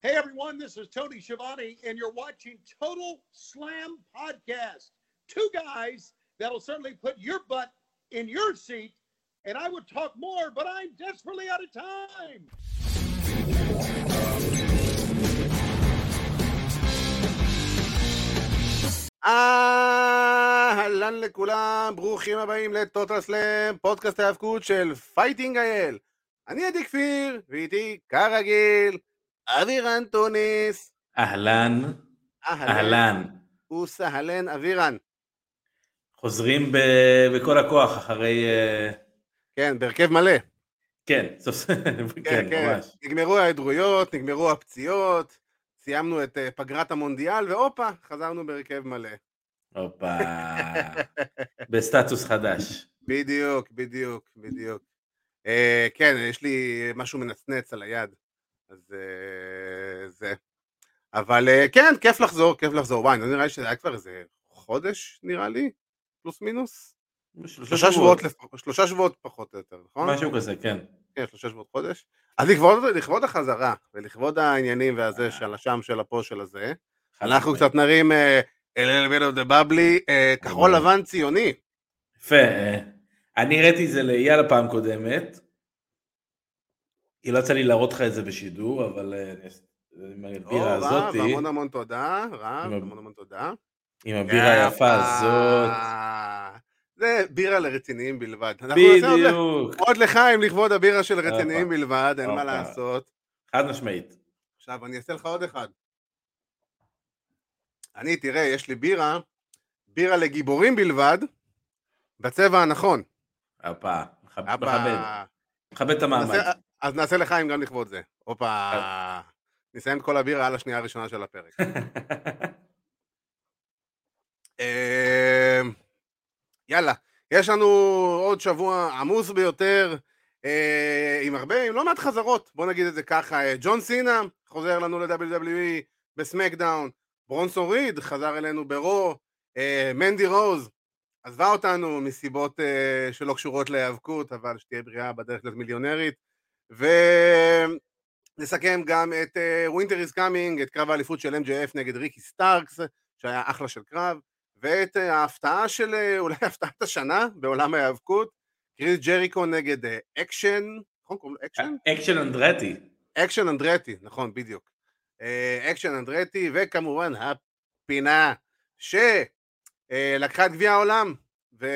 Hey everyone, this is Tony Schiavone, and you're watching Total Slam Podcast. Two guys that'll certainly put your butt in your seat, and I would talk more, but I'm desperately out of time. אהלן לכולם, ברוכים הבאים לטוטל סלאם, פודקאסט ההאבקות של פייטינג אייל. אני עדי כפיר, ואיתי כרגיל, אבירן טוניס. אהלן, אהלן. וסהלן אבירן. חוזרים ב- בכל הכוח אחרי... אה, כן, בהרכב מלא. כן, סוף סוף, כן, ממש. נגמרו ההיעדרויות, נגמרו הפציעות, סיימנו את אה, פגרת המונדיאל, והופה, חזרנו בהרכב מלא. הופה, בסטטוס חדש. בדיוק, בדיוק, בדיוק. אה, כן, יש לי משהו מנצנץ על היד, אז אה, זה. אבל אה, כן, כיף לחזור, כיף לחזור. וואי, לא נראה לי שזה היה כבר איזה חודש, נראה לי, פלוס מינוס. שלושה שבועות, שלושה שבועות פחות או יותר, נכון? משהו כזה, כן. כן, שלושה שבועות חודש. אז לכבוד, לכבוד החזרה, ולכבוד העניינים והזה, של השם, של הפה, של הזה, אנחנו קצת נרים אה, little bit of the bubbly, אה, כחול לבן ציוני. יפה. אה, אני הראיתי את זה לאייל הפעם קודמת. כי לא יצא לי להראות לך את זה בשידור, אבל אה, עם הבירה רב, הזאתי, המון המון תודה, רב, המון המון תודה. עם הבירה היפה הזאת. זה בירה לרציניים בלבד. בדיוק. עוד לחיים לכבוד הבירה של רציניים. בלבד, אין מה. לעשות. חד משמעית. עכשיו אני אעשה לך עוד אחד. אני, תראה, יש לי בירה, בירה לגיבורים בלבד, בצבע הנכון. אבא. מכבד, מכבד את המעמד. אז נעשה לחיים גם לכבוד זה. הופה. אה. נסיים את כל הבירה על השנייה הראשונה של הפרק. אמ, יאללה, יש לנו עוד שבוע עמוס ביותר, אה, עם הרבה, עם לא מעט חזרות, בוא נגיד את זה ככה, אה, ג'ון סינה חוזר לנו ל-WWE ב SmackDown, ברונסון ריד חזר אלינו ברו, מנדי רוז עזבה אותנו מסיבות שלא קשורות להיאבקות, אבל שתהיה בריאה בדרך להיות מיליונרית, ונסכם גם את Winter Is Coming, את קרב האליפות של MJF נגד ריקי סטארקס, שהיה אחלה של קרב, ואת אה, ההפתעה של, אה, אולי הפתעת השנה בעולם ההיאבקות, קריס ג'ריקו נגד אה, אקשן, נכון קוראים לו אקשן? אקשן אנדרטי. אקשן אנדרטי, נכון, בדיוק. אקשן אנדרטי, וכמובן ארגנטינה שלקחה את גביע העולם, ו...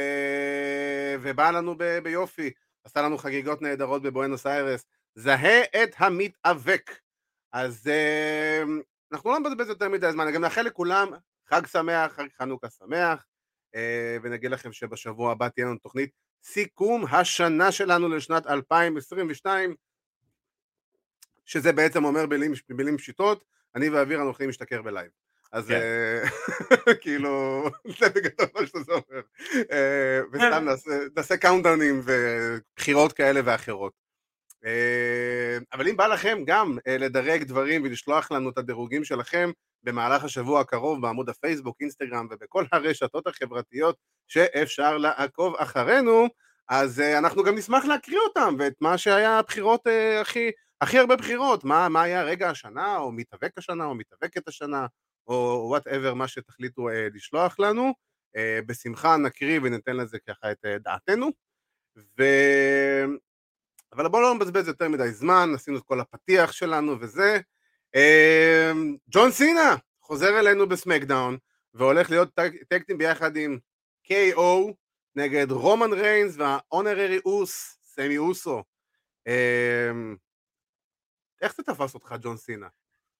ובאה לנו ב... ביופי, עשתה לנו חגיגות נהדרות בבואנוס איירס, זהה את המתאבק. אז אה, אנחנו לא נבזבז יותר מדי זמן, אני גם נאחל לכולם חג שמח, חג חנוכה שמח, אה, ונגיד לכם שבשבוע הבא תהיה לנו תוכנית סיכום השנה שלנו לשנת 2022, שזה בעצם אומר במילים, פשוטות, אני ואבירן הולכים להשתכר בלייב. אז כן. אה, כאילו, זה בגדול מה שזה אומר. אה, וסתם נעשה, קאונטדאונים ובחירות כאלה ואחרות. אה, אבל אם בא לכם גם אה, לדרג דברים ולשלוח לנו את הדירוגים שלכם במהלך השבוע הקרוב בעמוד הפייסבוק, אינסטגרם ובכל הרשתות החברתיות שאפשר לעקוב אחרינו, אז אה, אנחנו גם נשמח להקריא אותם ואת מה שהיה הבחירות אה, הכי, הכי הרבה בחירות, מה, מה היה רגע השנה או מתאבק השנה או מתאבקת השנה או whatever מה שתחליטו אה, לשלוח לנו, אה, בשמחה נקריא וניתן לזה ככה את אה, דעתנו. ו... אבל בואו לא נבזבז יותר מדי זמן, עשינו את כל הפתיח שלנו וזה. ג'ון סינה חוזר אלינו בסמקדאון והולך להיות טק- טקטים ביחד עם KO נגד רומן ריינס והאונררי אוס, סמי אוסו. איך זה תפס אותך ג'ון סינה?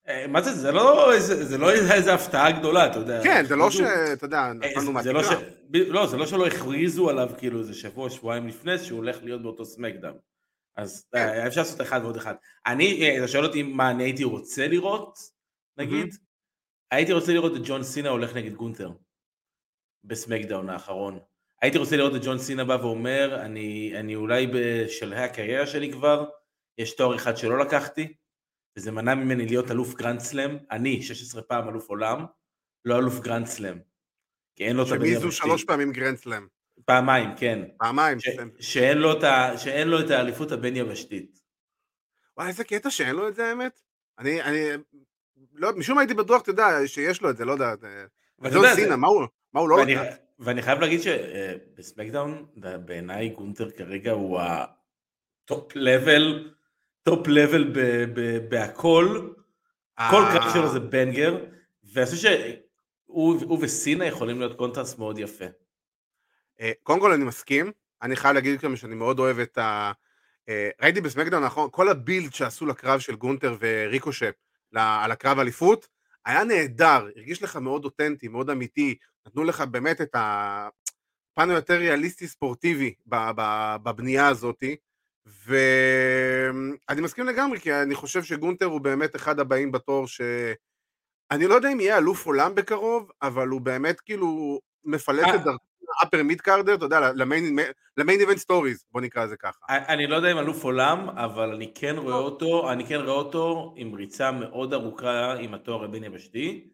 אה, מה זה, זה לא איזה, לא איזה הפתעה גדולה, אתה יודע. כן, זה לא בדיוק. שאתה יודע, אה, נפלנו לא מהתקרה. ש... לא, זה לא שלא הכריזו עליו כאילו איזה שבוע, שבועיים לפני שהוא הולך להיות באותו סמקדאם. אז כן. אה, אפשר לעשות אחד ועוד אחד. אני, אתה שואל אותי מה אני הייתי רוצה לראות, נגיד? הייתי רוצה לראות את ג'ון סינה הולך נגד גונטר. בסמקדאון האחרון. הייתי רוצה לראות את ג'ון סינה בא ואומר, אני, אני אולי בשלהי הקריירה שלי כבר, יש תואר אחד שלא לקחתי, וזה מנע ממני להיות אלוף גרנד סלאם, אני 16 פעם אלוף עולם, לא אלוף גרנד סלאם. כי אין לו את הבין שמי זו יבשתי. שלוש פעמים גרנדסלאם. פעמיים, כן. פעמיים. ש, שאין, לו את ה, שאין לו את האליפות הבין יבשתית. וואי, איזה קטע שאין לו את זה האמת. אני, אני, לא, משום מה הייתי בטוח, אתה יודע, שיש לו את זה, לא יודע. ואתה ג'ון סינה, זה- מה הוא מה הוא לא ואני- לקח? ואני חייב להגיד שבסמקדאון, בעיניי גונטר כרגע הוא ה top level, top level בהכל, כל אה, קרב שלו זה banger, ואני חושב שהוא הוא וסינה יכולים להיות קונטרסט מאוד יפה. אה, קודם כל אני מסכים, אני חייב להגיד גם שאני מאוד אוהב את ה... אה, ראיתי בסמקדאון האחרון, כל הבילד שעשו לקרב של גונטר וריקושפ ל- על הקרב אליפות, היה נהדר, הרגיש לך מאוד אותנטי, מאוד אמיתי, נתנו לך באמת את הפן היותר ריאליסטי ספורטיבי בבנייה הזאתי, ואני מסכים לגמרי, כי אני חושב שגונטר הוא באמת אחד הבאים בתור ש... אני לא יודע אם יהיה אלוף עולם בקרוב, אבל הוא באמת כאילו מפלט אה. את דרכו ל upper mid carder, אתה יודע, ל main event stories, בוא נקרא לזה ככה. אני לא יודע אם אלוף עולם, אבל אני כן רואה אותו, אני כן רואה אותו עם ריצה מאוד ארוכה עם התואר הבין יבשתי.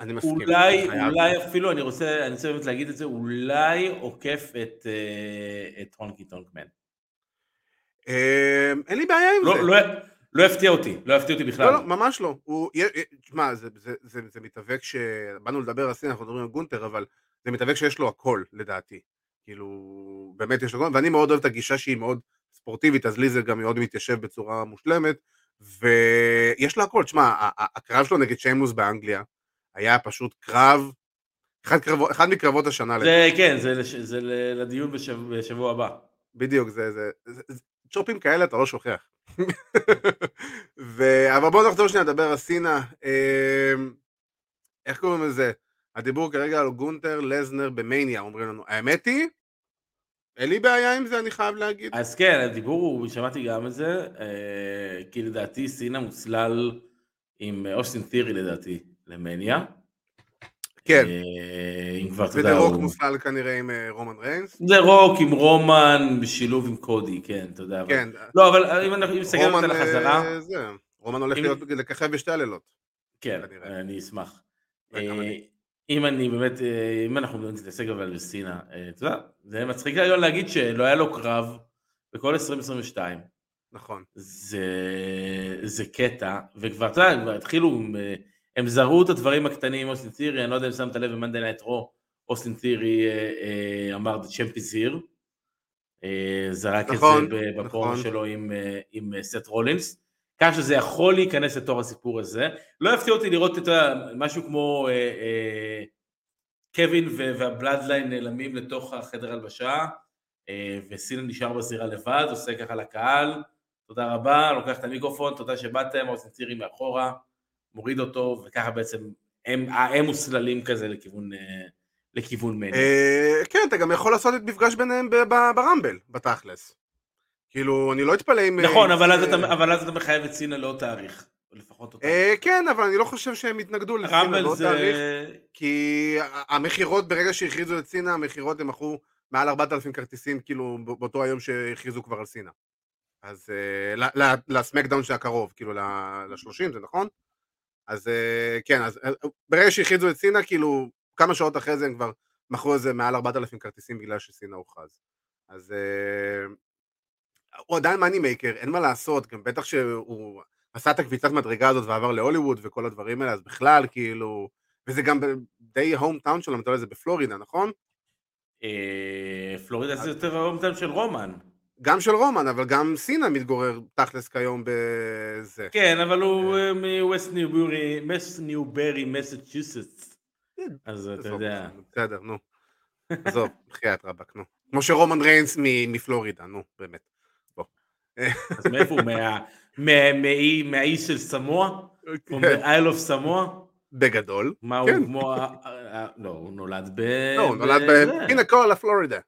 אני מסכים. אולי. אולי אפילו, אני רוצה, אני רוצה באמת להגיד את זה, אולי עוקף את, אה, את הונקי טונק מן. אה, אין לי בעיה עם לא, זה. לא, לא יפתיע אותי, לא יפתיע אותי בכלל. לא, לא, ממש לא. יה- תשמע, זה, זה, זה, זה מתאבק ש... באנו לדבר על סין, אנחנו מדברים על גונטר, אבל זה מתאבק שיש לו הכל, לדעתי. כאילו, באמת יש לו הכל, ואני מאוד אוהב את הגישה שהיא מאוד ספורטיבית, אז לי זה גם מאוד מתיישב בצורה מושלמת, ויש לו הכל. תשמע, הקרב שלו נגד שיימוס באנגליה, היה פשוט קרב, אחד, קרב, אחד מקרבות השנה. זה, כן, זה, זה ל- לדיון בשבוע, בשבוע הבא. בדיוק, זה, זה, זה, זה צ'ופים כאלה אתה לא שוכח. ו... אבל בואו נחזור שנייה לדבר על סינה. אמ, איך קוראים לזה? הדיבור כרגע על גונטר לסנר במניה, אומרים לנו. האמת היא, אין לי בעיה עם זה, אני חייב להגיד. אז כן, הדיבור הוא, שמעתי גם את זה, אה, כי לדעתי סינה מוסלל עם אוסטין תירי לדעתי למניה. כן, אה, אם כבר, אתה יודע, ודה רוק הוא... מוסלל כנראה עם אה, רומן ריינס. דה רוק עם רומן בשילוב עם קודי, כן, אתה יודע. כן, לא, אבל אם אנחנו אם נסתכל על החזרה, אה, רומן הולך להיות לככב בשתי הלילות. כן. אני אשמח. אה. אם אני באמת, אה, אם אנחנו נתעסק אבל בסינה, אה, אתה יודע, זה מצחיק היום להגיד שלא היה לו קרב בכל 2022. נכון. זה, זה קטע, וכבר, אתה יודע, כבר התחילו, עם, אה, הם זרעו את הדברים הקטנים עם אוסטין תירי, אני לא יודע אם שמת לב במנדי נייט רו, אוסטין תירי אה, אה, אמר is here, אה, זרק נכון, את זה בפרומו נכון. שלו עם, אה, עם סט רולינס, כך שזה יכול להיכנס לתוך הסיפור הזה. לא יפתיע אותי לראות את משהו כמו אה, אה, קווין והבלאדליין נעלמים לתוך החדר הלבשה, אה, וסילן נשאר בזירה לבד, עושה ככה לקהל, תודה רבה, לוקח את המיקרופון, תודה שבאתם, עושים צירים מאחורה, מוריד אותו, וככה בעצם הם, הם מוסללים כזה לכיוון, אה, לכיוון מני. אה, כן, אתה גם יכול לעשות את מפגש ביניהם ברמבל, בתכלס. כאילו, אני לא אתפלא אם... נכון, אה, אבל אז, אה, אתה, אבל אז אתה מחייב את סינה לא תאריך, לפחות אותה. אה, כן, אבל אני לא חושב שהם יתנגדו לסינה, לא זה... תאריך, כי המכירות, ברגע שהכריזו את סינה, המכירות הם מכרו מעל 4,000 כרטיסים, כאילו, באותו היום שהכריזו כבר על סינה. אז אה, לסמקדאון של הקרוב, כאילו, ל-30, זה נכון? אז אה, כן, אז אה, ברגע שהכריזו את סינה, כאילו, כמה שעות אחרי זה הם כבר מכרו איזה מעל 4,000 כרטיסים בגלל שסינה הוכרז. אז אה, הוא עדיין מאני מייקר, אין מה לעשות, גם בטח שהוא עשה את הקפיצת מדרגה הזאת ועבר להוליווד וכל הדברים האלה, אז בכלל, כאילו, וזה גם די הום טאון שלו, אתה יודע, זה בפלורידה, נכון? פלורידה זה יותר האומטיים של רומן. גם של רומן, אבל גם סינה מתגורר תכלס כיום בזה. כן, אבל הוא מווסט ניוברי, מס ניוברי, מסצ'וסטס. אז אתה יודע. בסדר, נו. עזוב, בחייאת רבאק, נו. כמו שרומן ריינס מפלורידה, נו, באמת. אז מאיפה הוא? מה- מה- מהאי של סמואה? או מ Isle of Samoa? בגדול. מה הוא כן. כמו... לא, הוא נולד ב... לא, הוא נולד בזה. בפנסקולה, פלורידה.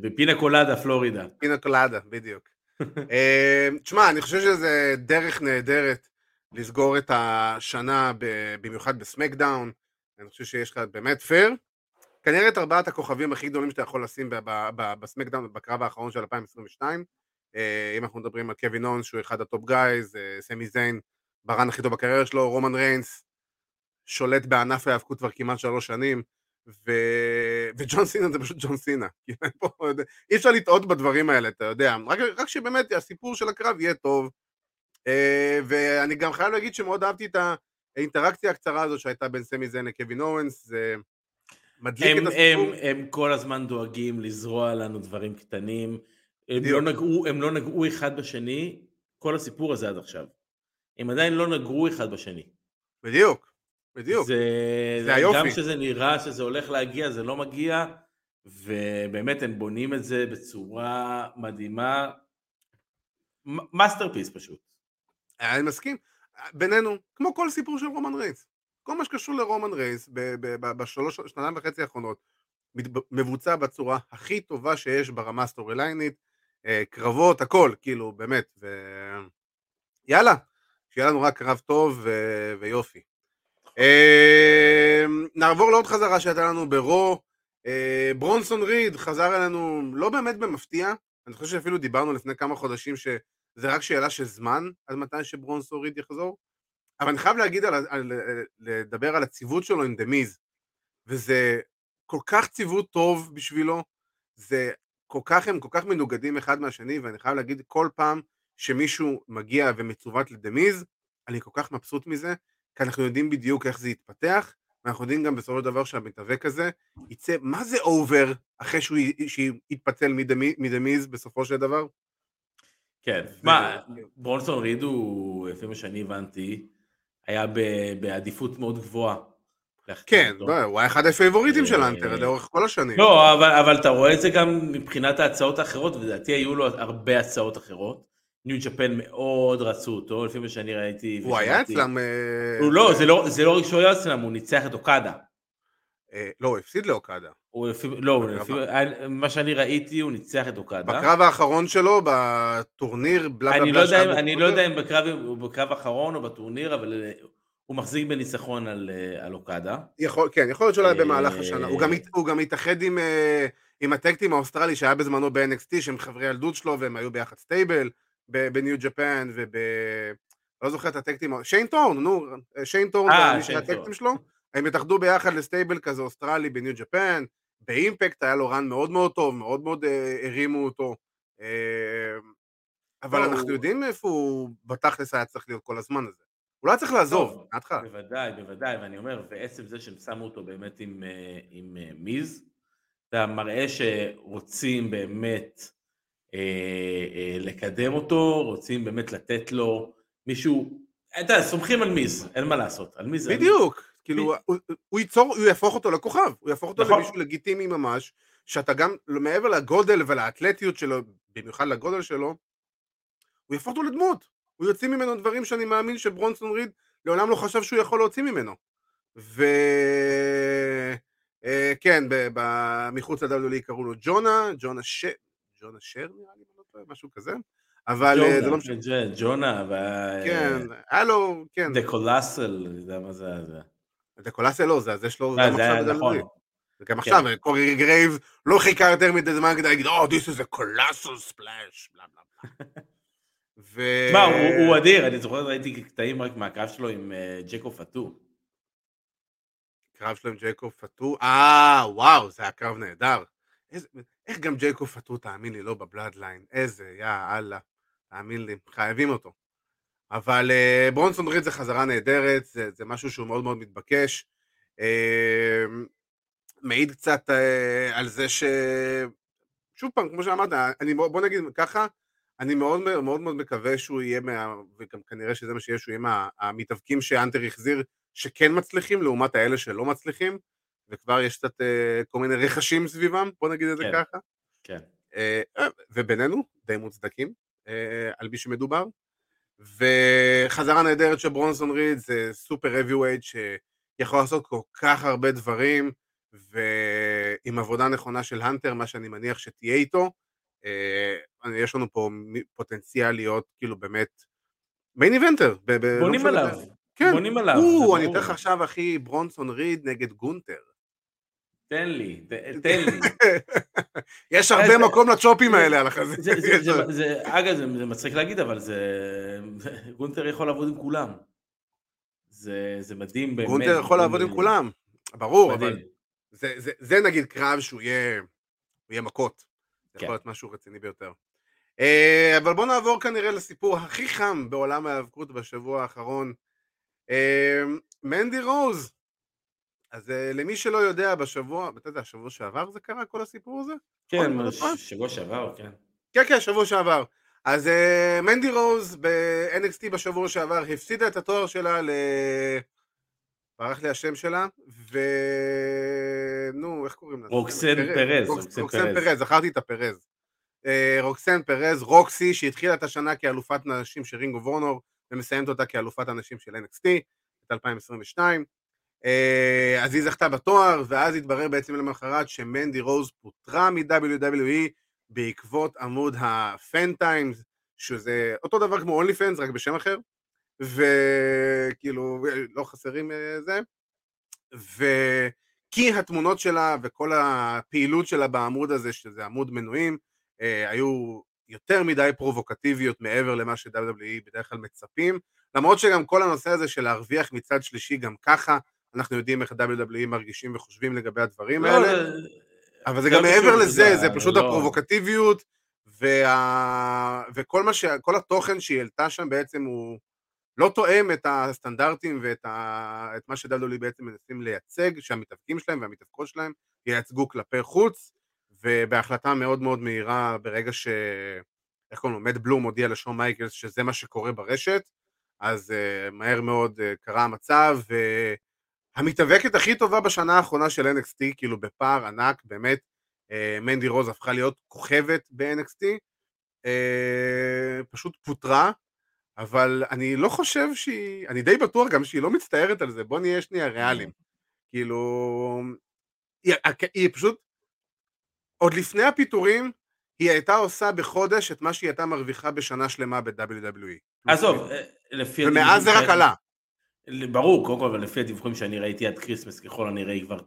בפינה קולדה, פלורידה. פינקולדה, בדיוק. אה, תשמע, אני חושב שזה דרך נהדרת לסגור את השנה, במיוחד בסמקדאון. אני חושב שיש לך באמת פייר. כנראה את ארבעת הכוכבים הכי גדולים שאתה יכול לשים בסמקדאון, בקרב האחרון של 2022. אה, אם אנחנו מדברים על קווין אונס, שהוא אחד ה top guys, אה, סמי זיין, ב run הכי טוב בקריירה שלו, רומן ריינס, שולט בענף ההיאבקות כבר כמעט שלוש שנים, ו... וג'ון סינה זה פשוט ג'ון סינה. אי אפשר לטעות בדברים האלה, אתה יודע. רק, רק שבאמת הסיפור של הקרב יהיה טוב. אה, ואני גם חייב להגיד שמאוד אהבתי את האינטראקציה הקצרה הזאת שהייתה בין סמי זן לקווין אורנס, זה מדליק הם, את הסיפור. הם, הם כל הזמן דואגים לזרוע לנו דברים קטנים. הם לא, נגעו, הם לא נגעו אחד בשני, כל הסיפור הזה עד עכשיו. הם עדיין לא נגעו אחד בשני. בדיוק, בדיוק. זה, זה היופי. גם כשזה נראה שזה הולך להגיע, זה לא מגיע, ובאמת הם בונים את זה בצורה מדהימה. masterpiece פשוט. אני מסכים. בינינו, כמו כל סיפור של רומן ריינס. כל מה שקשור לרומן ריינס בשלוש, שנתיים וחצי האחרונות, מבוצע בצורה הכי טובה שיש ברמה הסטורי ליינית, אה, קרבות, הכל, כאילו, באמת. ו... יאללה, שיהיה לנו רק קרב טוב ו... ויופי. אה, נעבור לעוד חזרה שהייתה לנו ברו. אה, ברונסון ריד חזר אלינו לא באמת במפתיע, אני חושב שאפילו דיברנו לפני כמה חודשים שזה רק שאלה של זמן עד מתי שברונסון ריד יחזור. אבל אני חייב להגיד, על, על, לדבר על הציוות שלו עם דמיז, וזה כל כך ציוות טוב בשבילו, זה כל כך, הם כל כך מנוגדים אחד מהשני, ואני חייב להגיד, כל פעם שמישהו מגיע ומצוות לדמיז, אני כל כך מבסוט מזה, כי אנחנו יודעים בדיוק איך זה יתפתח, ואנחנו יודעים גם בסופו של דבר שהמתאבק הזה יצא, מה זה over אחרי שהוא יתפצל מדה מי, מדה מיז בסופו של דבר? כן, מה, ברונסון ריד הוא, לפי מה שאני הבנתי, היה בעדיפות מאוד גבוהה. כן, הוא היה אחד הפייבוריטים של האנטר לאורך כל השנים. לא, אבל, אבל אתה רואה את זה גם מבחינת ההצעות האחרות, ולדעתי היו לו הרבה הצעות אחרות. ניו ג'פן מאוד רצו אותו, לפי מה שאני ראיתי. הוא היה אצלם... הוא לא, זה לא, זה לא רק שהוא היה אצלם, הוא ניצח את אוקדה. לא, הוא הפסיד לאוקדה. לא, מה שאני ראיתי, הוא ניצח את אוקדה. בקרב האחרון שלו, בטורניר, בלה בלה בלה. אני לא יודע אם בקרב האחרון או בטורניר, אבל הוא מחזיק בניצחון על אוקדה. כן, יכול להיות שאולי במהלך השנה. הוא גם התאחד עם ה tag team האוסטרלי שהיה בזמנו ב-NXT, שהם חברי ילדות שלו, והם היו ביחד stable. בניו ג'פן וב... לא זוכר את ה tag team, שיין טורן, נו, שיין טורן, זה ה tag team שלו, הם התאחדו ביחד ל stable כזה אוסטרלי בניו ג'פן, באימפקט היה לו run מאוד מאוד טוב, מאוד מאוד הרימו אותו, אבל אנחנו יודעים איפה הוא בתכלס היה צריך להיות כל הזמן הזה. הוא לא היה צריך לעזוב, מבחינתך. בוודאי, בוודאי, ואני אומר, ועצם זה שהם שמו אותו באמת עם מיז, זה מראה שרוצים באמת אה, אה, לקדם אותו, רוצים באמת לתת לו מישהו, אתה יודע, סומכים על מיז, אין מה לעשות, על מיז. בדיוק, כאילו, הוא ייצור, הוא יהפוך אותו לכוכב, הוא יהפוך אותו נכון. למישהו לגיטימי ממש, שאתה גם, מעבר לגודל ולאתלטיות שלו, במיוחד לגודל שלו, הוא יהפוך אותו לדמות, הוא יוציא ממנו דברים שאני מאמין שברונסון ריד לעולם לא חשב שהוא יכול להוציא ממנו. וכן, מחוץ ל-WWE קראו לו ג'ונה, ג'ונה ש... ג'ונה שר נראה לי, לא טועה, משהו כזה, אבל ג'ונה, זה לא משנה. ג'ונה, כן, היה לו, כן. The Colossal, יודע מה זה. The Colossal לא, זה זה שלו גם עכשיו נכון. וגם עכשיו, קורי גרייבס לא חיכה יותר מדי זמן כדי להגיד, Oh, this is a colossal splash, בלה בלה בלה. תשמע, הוא אדיר, אני זוכר, ראיתי קטעים רק מהקרב שלו עם ג'ייקוב פאטו. קרב שלו עם ג'קו פאטו? אה, וואו, זה היה קרב נהדר. איך גם ג'ייקוב פטרו, תאמין לי, לא בבלאדליין, איזה, יא אללה, תאמין לי, חייבים אותו. אבל uh, ברונסון ריד זה חזרה נהדרת, זה, זה משהו שהוא מאוד מאוד מתבקש. Uh, מעיד קצת uh, על זה ש... שוב פעם, כמו שאמרת, אני, בוא נגיד ככה, אני מאוד מאוד מאוד מקווה שהוא יהיה, מה, וגם כנראה שזה מה שיהיה, שהוא יהיה מהמתאבקים שאנטר החזיר, שכן מצליחים, לעומת האלה שלא מצליחים. וכבר יש קצת uh, כל מיני רכשים סביבם, בוא נגיד את זה כן, ככה. כן. Uh, ובינינו, די מוצדקים על מי שמדובר. וחזרה נהדרת של ברונסון ריד זה סופר heavyweight שיכול לעשות כל כך הרבה דברים, ועם עבודה נכונה של הנטר, מה שאני מניח שתהיה איתו, יש לנו פה פוטנציאל להיות כאילו באמת main eventer. בונים עליו. כן, בונים עליו. או, אני אתן לך עכשיו אחי ברונסון ריד נגד גונטר. תן לי, תן לי. יש הרבה מקום לצ'ופים האלה על החזה. אגב, זה מצחיק להגיד, אבל זה... גונטר יכול לעבוד עם כולם. זה מדהים באמת. גונטר יכול לעבוד עם כולם, ברור, אבל זה נגיד קרב שהוא יהיה מכות. זה יכול כן. להיות משהו רציני ביותר. אה, אבל בואו נעבור כנראה לסיפור הכי חם בעולם ההיאבקות בשבוע האחרון. אה, מנדי רוז. אז אה, למי שלא יודע, בשבוע, אתה יודע, שבוע שעבר זה קרה כל הסיפור הזה? כן? שבוע שעבר, כן. כן, כן, שבוע שעבר. אז uh, מנדי רוז ב-NXT בשבוע שעבר הפסידה את התואר שלה ל... ברח לי השם שלה, ו... נו, איך קוראים לה? רוקסן פרז. רוקסן, פרז, זכרתי את הפרז. אה, רוקסן פרז, רוקסי, שהתחילה את השנה כאלופת נשים של Ring of Honor, ומסיימת אותה כאלופת הנשים של NXT, את 2022. אה, אז היא זכתה בתואר, ואז התברר בעצם למחרת שמנדי רוז פוטרה מ-WWE, בעקבות עמוד הפן טיימס, שזה אותו דבר כמו אונלי פנס, רק בשם אחר, וכאילו, לא חסרים אה, זה, וכי התמונות שלה וכל הפעילות שלה בעמוד הזה, שזה עמוד מנויים, אה, היו יותר מדי פרובוקטיביות מעבר למה ש-WWE בדרך כלל מצפים, למרות שגם כל הנושא הזה של להרוויח מצד שלישי גם ככה, אנחנו יודעים איך WWE מרגישים וחושבים לגבי הדברים לא, האלה. אבל זה גם מעבר לזה, זה פשוט לא. הפרובוקטיביות, וה... וכל מה ש... כל התוכן שהיא העלתה שם בעצם הוא לא תואם את הסטנדרטים ואת ה... את מה שדלדולי בעצם מנסים לייצג, שהמתאבקים שלהם והמתאבקות שלהם ייצגו כלפי חוץ, ובהחלטה מאוד מאוד מהירה ברגע ש... איך קוראים לו? מד בלום הודיע לשון מייקלס שזה מה שקורה ברשת, אז uh, מהר מאוד uh, קרה המצב, ו... המתאבקת הכי טובה בשנה האחרונה של NXT, כאילו בפער ענק, באמת, אה, מנדי רוז הפכה להיות כוכבת ב-NXT, אה, פשוט פוטרה, אבל אני לא חושב שהיא, אני די בטוח גם שהיא לא מצטערת על זה, בוא נהיה שנייה ריאליים. כאילו, היא, היא פשוט, עוד לפני הפיטורים, היא הייתה עושה בחודש את מה שהיא הייתה מרוויחה בשנה שלמה ב-WWE. עזוב, אה, לפי... ומאז זה רק עלה. ברור, קודם כל, אבל לפי הדיווחים שאני ראיתי עד כריסמס, ככל הנראה היא כבר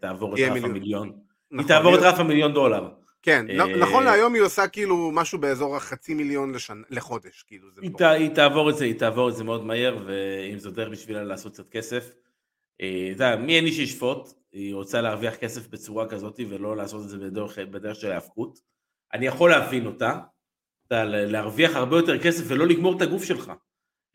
תעבור את רף המיליון. היא נכון, תעבור את רף המיליון דולר. כן, אה, נכון להיום היא עושה כאילו משהו באזור החצי מיליון לחודש, כאילו זה היא תעבור את זה, היא תעבור את זה מאוד מהר, ואם זו דרך בשבילה לעשות קצת כסף. אה, אתה יודע, מי אין לי שישפוט, היא רוצה להרוויח כסף בצורה כזאת ולא לעשות את זה בדרך של ההפקות. אני יכול להבין אותה, להרוויח הרבה יותר כסף ולא לגמור את הגוף שלך.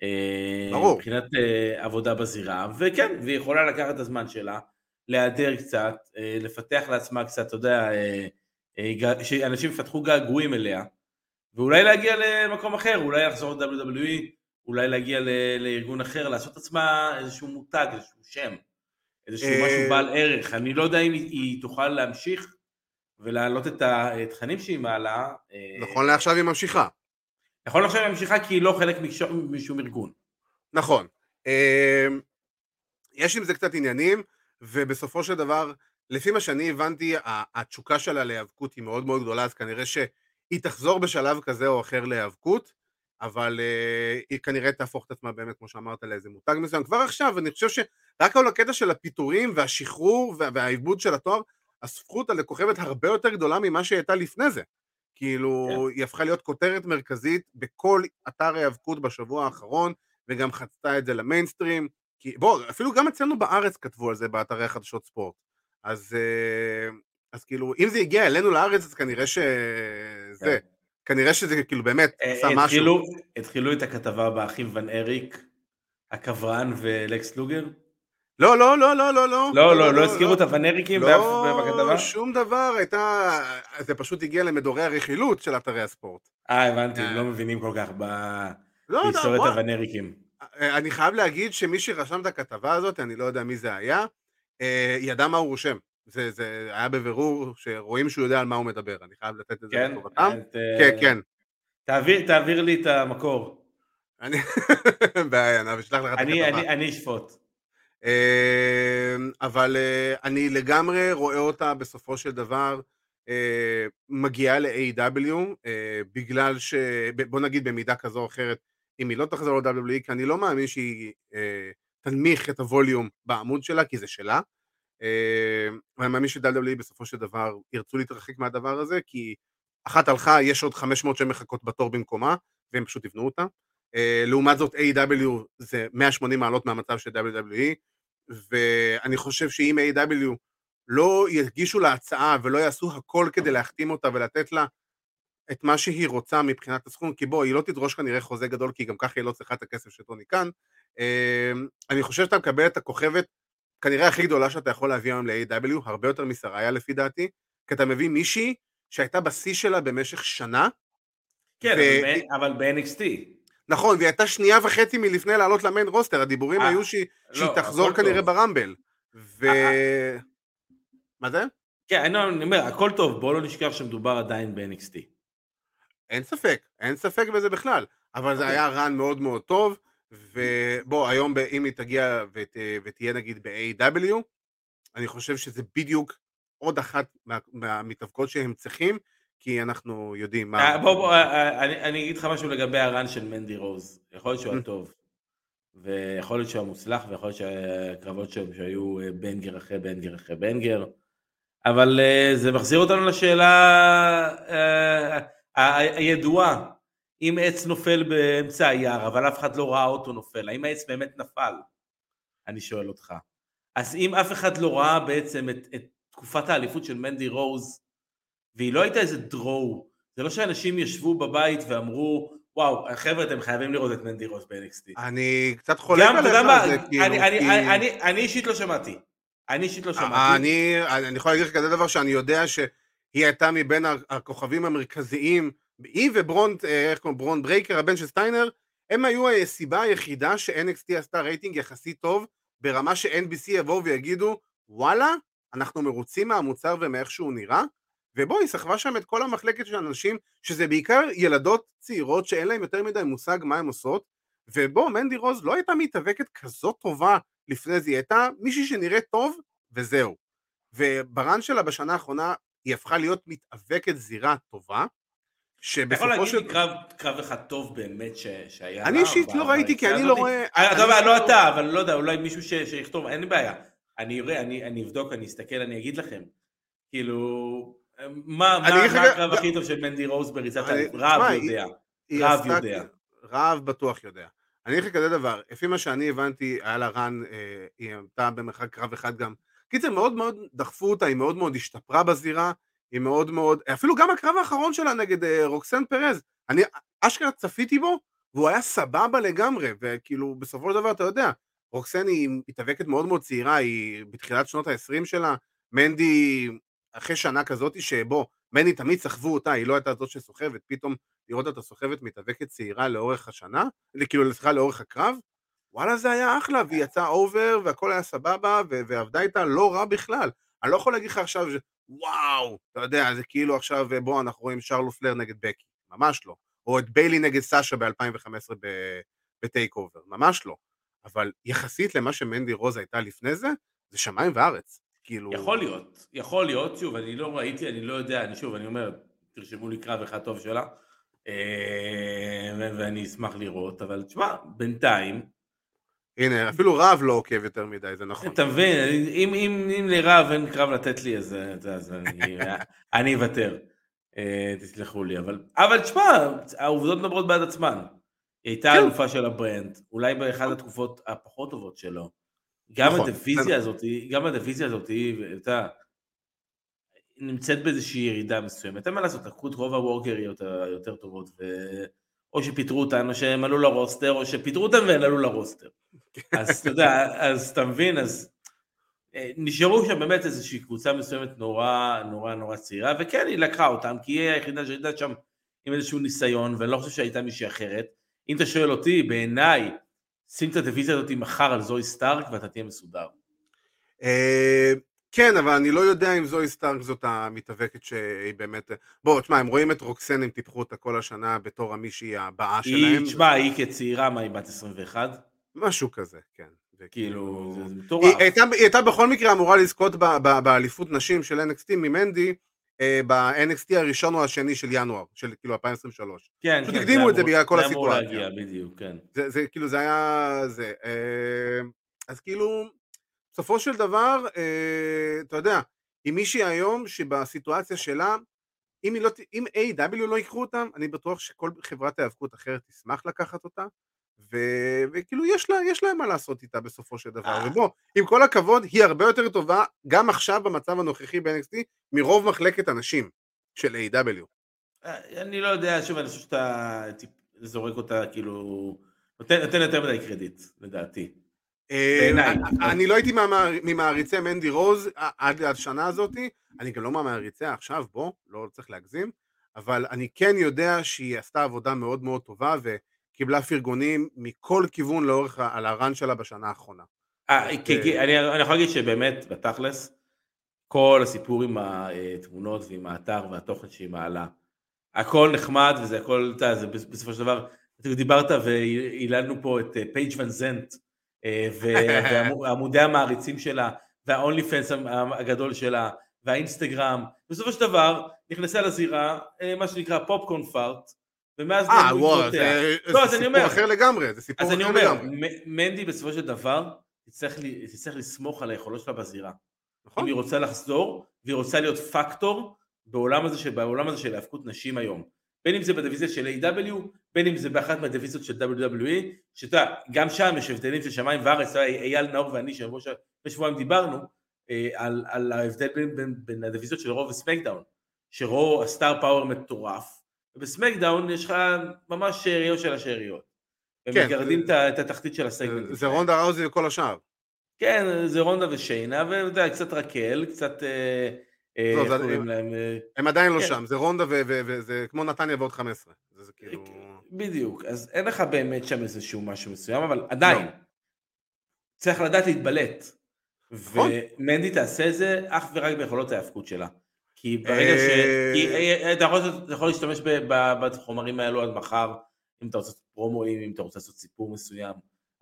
אה, ברור. מבחינת אה, עבודה בזירה, וכן, והיא יכולה לקחת את הזמן שלה, להיעדר קצת, אה, לפתח לעצמה קצת, אתה יודע, שאנשים יפתחו געגועים אליה, ואולי להגיע למקום אחר, אולי לחזור ל-WWE, אולי להגיע לארגון אחר, לעשות עצמה איזשהו מותג, איזשהו שם, איזשהו משהו בעל ערך. אני לא יודע אם היא תוכל להמשיך ולהעלות את התכנים שהיא מעלה. נכון לעכשיו היא ממשיכה. יכול לחשוב שהיא ממשיכה כי היא לא חלק משום ארגון. נכון. אמ, יש עם זה קצת עניינים, ובסופו של דבר, לפי מה שאני הבנתי, התשוקה שלה להיאבקות היא מאוד מאוד גדולה, אז כנראה שהיא תחזור בשלב כזה או אחר להיאבקות, אבל uh, היא כנראה תהפוך את עצמה באמת, כמו שאמרת, לאיזה מותג מסוים. כבר עכשיו, אני חושב שרק כל הקטע של הפיטורים והשחרור והעיבוד של התואר, הפכו אותה לכוכבת הרבה יותר גדולה ממה שהיא הייתה לפני זה. כאילו. כן. היא הפכה להיות כותרת מרכזית בכל אתר ההיאבקות בשבוע האחרון, וגם חצתה את זה למיינסטרים. כי בוא, אפילו גם אצלנו בארץ כתבו על זה באתרי החדשות ספורט. אז, אה, אז כאילו, אם זה הגיע אלינו לארץ, אז כנראה שזה. כן. כנראה שזה כאילו באמת אה, עשה משהו. התחילו את הכתבה באחים ון אריק, הקברן ולקס לוגר? לא, לא, לא, לא, לא, לא. לא, לא, לא הזכירו את הוונריקים בכתבה? לא, שום דבר, הייתה... זה פשוט הגיע למדורי הרכילות של אתרי הספורט. אה, הבנתי, לא מבינים כל כך בהיסטוריית הוונריקים. אני חייב להגיד שמי שרשם את הכתבה הזאת, אני לא יודע מי זה היה, ידע מה הוא רושם. זה, זה היה בבירור שרואים שהוא יודע על מה הוא מדבר, אני חייב לתת את זה כן? לטובתם. כן, כן. תעביר, תעביר לי את המקור. אני, בעיה, אני אשלח לך את הכתבה. אני אשפוט. אמ, אבל אה, אני לגמרי רואה אותה בסופו של דבר אה, מגיעה ל-AW אה, בגלל ש... בוא נגיד במידה כזו או אחרת, אם היא לא תחזור ל-WWE, כי אני לא מאמין שהיא תנמיך את הווליום בעמוד שלה, כי זה שלה. ואני מאמין ש-WWE בסופו של דבר ירצו להתרחק מהדבר הזה, כי אחת הלכה, יש עוד 500 שמחכות בתור במקומה, והם פשוט יבנו אותה. לעומת זאת A.W. זה 180 מעלות מהמצב של WWE, ואני חושב שאם A.W. לא יגישו לה הצעה ולא יעשו הכל כדי להחתים אותה ולתת לה את מה שהיא רוצה מבחינת הסכום, כי בוא, היא לא תדרוש כנראה חוזה גדול, כי גם ככה היא לא צריכה את הכסף של טוני כאן. אמ, אני חושב שאתה מקבל את הכוכבת כנראה הכי גדולה שאתה יכול להביא היום ל-AW, הרבה יותר משריה לפי דעתי, כי אתה מביא מישהי שהייתה בשיא שלה במשך שנה. כן, ו... אבל ב-NXT. נכון, והיא הייתה שנייה וחצי מלפני לעלות למיין רוסטר, הדיבורים 아, אה, היו שהיא, לא, תחזור כנראה. ברמבל. ו... 아, אה, מה זה? כן, אני אומר, הכל טוב, בואו לא נשכח שמדובר עדיין ב-NXT. אין ספק, אין ספק בזה בכלל, אבל זה אוקיי. היה רן מאוד מאוד טוב, ובוא, היום אם היא תגיע ות, ותהיה נגיד ב-AW, אני חושב שזה בדיוק עוד אחת מה, מהמתאבקות שהם צריכים, כי אנחנו יודעים מה... אה, בוא, בוא, אה, אה, אני, אני אגיד לך משהו לגבי הרן של מנדי רוז, יכול להיות שהוא הטוב, ויכול להיות שהוא המוצלח, ויכול להיות שהקרבות שלו שהיו בנגר אחרי בנגר אחרי בנגר, אבל זה מחזיר אותנו לשאלה הידועה, אם עץ נופל באמצע היער, אבל אף אחד לא ראה אותו נופל, האם העץ באמת נפל? אני שואל אותך. אז אם אף אחד לא ראה בעצם את, את תקופת האליפות של מנדי רוז, והיא לא הייתה איזה draw, זה לא שאנשים ישבו בבית ואמרו, וואו, חבר'ה, אתם חייבים לראות את מנדי רוז ב-NXT. אני קצת חולק עליך על זה, כאילו, אני, אני, כי... אני, אני, אני אישית לא שמעתי. אני אישית לא שמעתי. אני, אני יכול להגיד לך כזה דבר שאני יודע שהיא הייתה מבין הכוכבים המרכזיים היא וברון, אה, איך קוראים, ברון ברייקר, הבן של סטיינר, הם היו הסיבה היחידה ש-NXT עשתה רייטינג יחסית טוב, ברמה ש-NBC יבואו ויגידו, וואלה, אנחנו מרוצים מהמוצר ומאיך שהוא נראה, ובואי, היא סחבה שם את כל המחלקת של אנשים, שזה בעיקר ילדות צעירות שאין להם יותר מדי מושג מה הן עושות, ובוא, מנדי רוז לא הייתה מתאבקת כזאת טובה לפני זה, היא הייתה מישהי שנראית טוב, וזהו. וברן שלה בשנה האחרונה, היא הפכה להיות מתאבקת זירה טובה, שבסופו של... אתה יכול להגיד לי קרב, קרב אחד טוב באמת ש... שהיה אני אישית לא ראיתי, כי אני לא רואה... אה, אתה לא אתה, אבל לא יודע, אולי מישהו ש... שיכתוב, אין לי בעיה. אני אראה, אני, אני אבדוק, אני אסתכל, אני אגיד לכם. כאילו, מה, הקרב הכי טוב של מנדי רוז בריצת האליפות? רב יודע. רב יודע. רב בטוח יודע. אני אגיד לך כזה דבר, לפי מה שאני הבנתי, היה לה רן, אה, היא עמדה במרחק קרב אחד גם. קיצר, מאוד מאוד דחפו אותה, היא מאוד מאוד השתפרה בזירה, היא מאוד מאוד, אפילו גם הקרב האחרון שלה נגד uh, רוקסן פרז, אני אשכרה צפיתי בו, והוא היה סבבה לגמרי, וכאילו בסופו של דבר אתה יודע, רוקסן היא מתאבקת מאוד מאוד צעירה, היא בתחילת שנות ה-20 שלה, מנדי אחרי שנה כזאת שבו מנדי תמיד סחבו אותה, היא לא הייתה זאת שסוחבת, פתאום לראות אותה סוחבת מתאבקת צעירה לאורך השנה, כאילו סליחה לאורך הקרב, וואלה זה היה אחלה, והיא יצאה over והכל היה סבבה ועבדה איתה לא רע בכלל. אני לא יכול להגיד לך עכשיו וואו, אתה יודע, זה כאילו עכשיו, בוא, אנחנו רואים שרלוט פלייר נגד בקי, ממש לא. או את ביילי נגד סאשה ב-2015 בטייק אובר, ממש לא. אבל יחסית למה שמנדי רוז הייתה לפני זה, זה שמיים וארץ. כאילו... יכול להיות, יכול להיות, שוב, אני לא ראיתי, אני לא יודע, אני שוב, אני אומר, תרשמו לי קרב אחד טוב שלה, אה, ואני אשמח לראות, אבל תשמע, בינתיים, הנה, אפילו רב לא עוקב יותר מדי, זה נכון. אתה מבין, אם, אם, אם לרב אין קרב לתת לי, אז, אז אני, אני אוותר. אה, תסלחו לי, אבל, אבל תשמע, העובדות מדברות בעד עצמן. היא הייתה כן. אלופה של ה brand, אולי באחת התקופות הפחות טובות שלו. גם נכון, הדיוויזיה הזאת, גם הדיוויזיה הזאת, אתה נמצאת באיזושהי ירידה מסוימת. אין מה לעשות, לקחו את רוב הוורקריות היותר טובות, ו... או שפיטרו אותן, או שהם עלו ל roster, או שפיטרו אותם והם עלו ל roster. אז אתה יודע, אז אתה מבין, אז אה, נשארו שם באמת איזושהי קבוצה מסוימת נורא נורא נורא צעירה, וכן, היא לקחה אותם, כי היא היחידה שהייתה שם עם איזשהו ניסיון, ואני לא חושב שהייתה מישהי אחרת. אם אתה שואל אותי, בעיניי, שים את הדיוויזיה הזאת מחר על זוהי סטארק ואתה תהיה מסודר. אה, כן, אבל אני לא יודע אם זוהי סטארק זאת המתאבקת שהיא באמת... בוא, תשמע, הם רואים את רוקסן, הם טיפחו אותה כל השנה בתור המישהי הבאה שלהם. היא, תשמע, היא כצעירה, מה, היא בת 21? משהו כזה, כן. כאילו, זה מטורף. היא, הייתה, בכל מקרה אמורה לזכות באליפות נשים של NXT ממנדי, ב-NXT הראשון או השני של ינואר, של כאילו 2023. כן, פשוט כן. הקדימו את זה בגלל כל הסיטואציה. זה אמור להגיע, בדיוק, כן. זה, זה כאילו, זה היה... זה, אה, אז כאילו, בסופו של דבר, אה, אתה יודע, אם מישהי היום שבסיטואציה שלה, אם, לא, אם A.W. לא ייקחו אותם, אני בטוח שכל חברת היאבקות אחרת תשמח לקחת אותה, ו, וכאילו יש, לה, יש להם מה לעשות איתה בסופו של דבר. אה. ובוא, עם כל הכבוד, היא הרבה יותר טובה, גם עכשיו במצב הנוכחי ב-NXT, מרוב מחלקת הנשים של A.W. אני לא יודע, שוב, אני חושב שאתה זורק אותה, כאילו, נותן, נותן יותר מדי קרדיט, לדעתי. אה, אני לא הייתי ממעריצי מנדי רוז עד השנה הזאתי, אני גם לא מהמעריציה עכשיו, בוא, לא צריך להגזים, אבל אני כן יודע שהיא עשתה עבודה מאוד מאוד טובה וקיבלה פרגונים מכל כיוון לאורך, על הרן שלה בשנה האחרונה. אה, אני יכול להגיד שבאמת, בתכלס, כל הסיפור עם התמונות ועם האתר והתוכן שהיא מעלה, הכל נחמד וזה הכל, אתה יודע, בסופו של דבר, דיברת והיללנו פה את פייג' ון זנט, ועמודי המעריצים שלה, והאונלי פנס הגדול שלה, והאינסטגרם, בסופו של דבר נכנסה לזירה, אה, מה שנקרא פופקורן פארט, ומאז אה, וואו, זה, לא, זה סיפור אחר לגמרי, זה סיפור אחר לגמרי. אז אני אומר, מנדי בסופו של דבר תצטרך, לסמוך על היכולות שלה בזירה. נכון. אם היא רוצה לחזור, והיא רוצה להיות פקטור בעולם הזה, בעולם הזה של האבקות נשים היום. בין אם זה בדיוויזיה של A.W, בין אם זה באחת מהדיוויזיות של WWE, שאתה יודע, גם שם יש הבדלים של שמיים וארץ, אייל נאור ואני, שבוע שבועיים דיברנו, אה, על, על ההבדל בין, בין, בין הדיוויזיות של רו וסמקדאון, שרו הסטאר פאוור מטורף, ובסמקדאון יש לך ממש שאריות של השאריות. כן, הם מגרדים זה, את התחתית של הסגמנט. זה רונדה ראוזי וכל השאר. כן, זה רונדה ושיינה, ואתה יודע, קצת רקל, קצת... אה, אה, לא, הם, להם, הם עדיין לא כן. שם, זה רונדה וזה כמו נתניה ועוד 15. זה כאילו... בדיוק, אז אין לך באמת שם איזשהו משהו מסוים, אבל עדיין, לא. צריך לדעת להתבלט. נכון. ומנדי תעשה את זה אך ורק ביכולות ההאבקות שלה. כי ברגע ש... כי אה, אה, אתה יכול, אתה יכול להשתמש בחומרים האלו עד מחר, אם אתה רוצה לעשות פרומואים, אם אתה רוצה לעשות סיפור מסוים,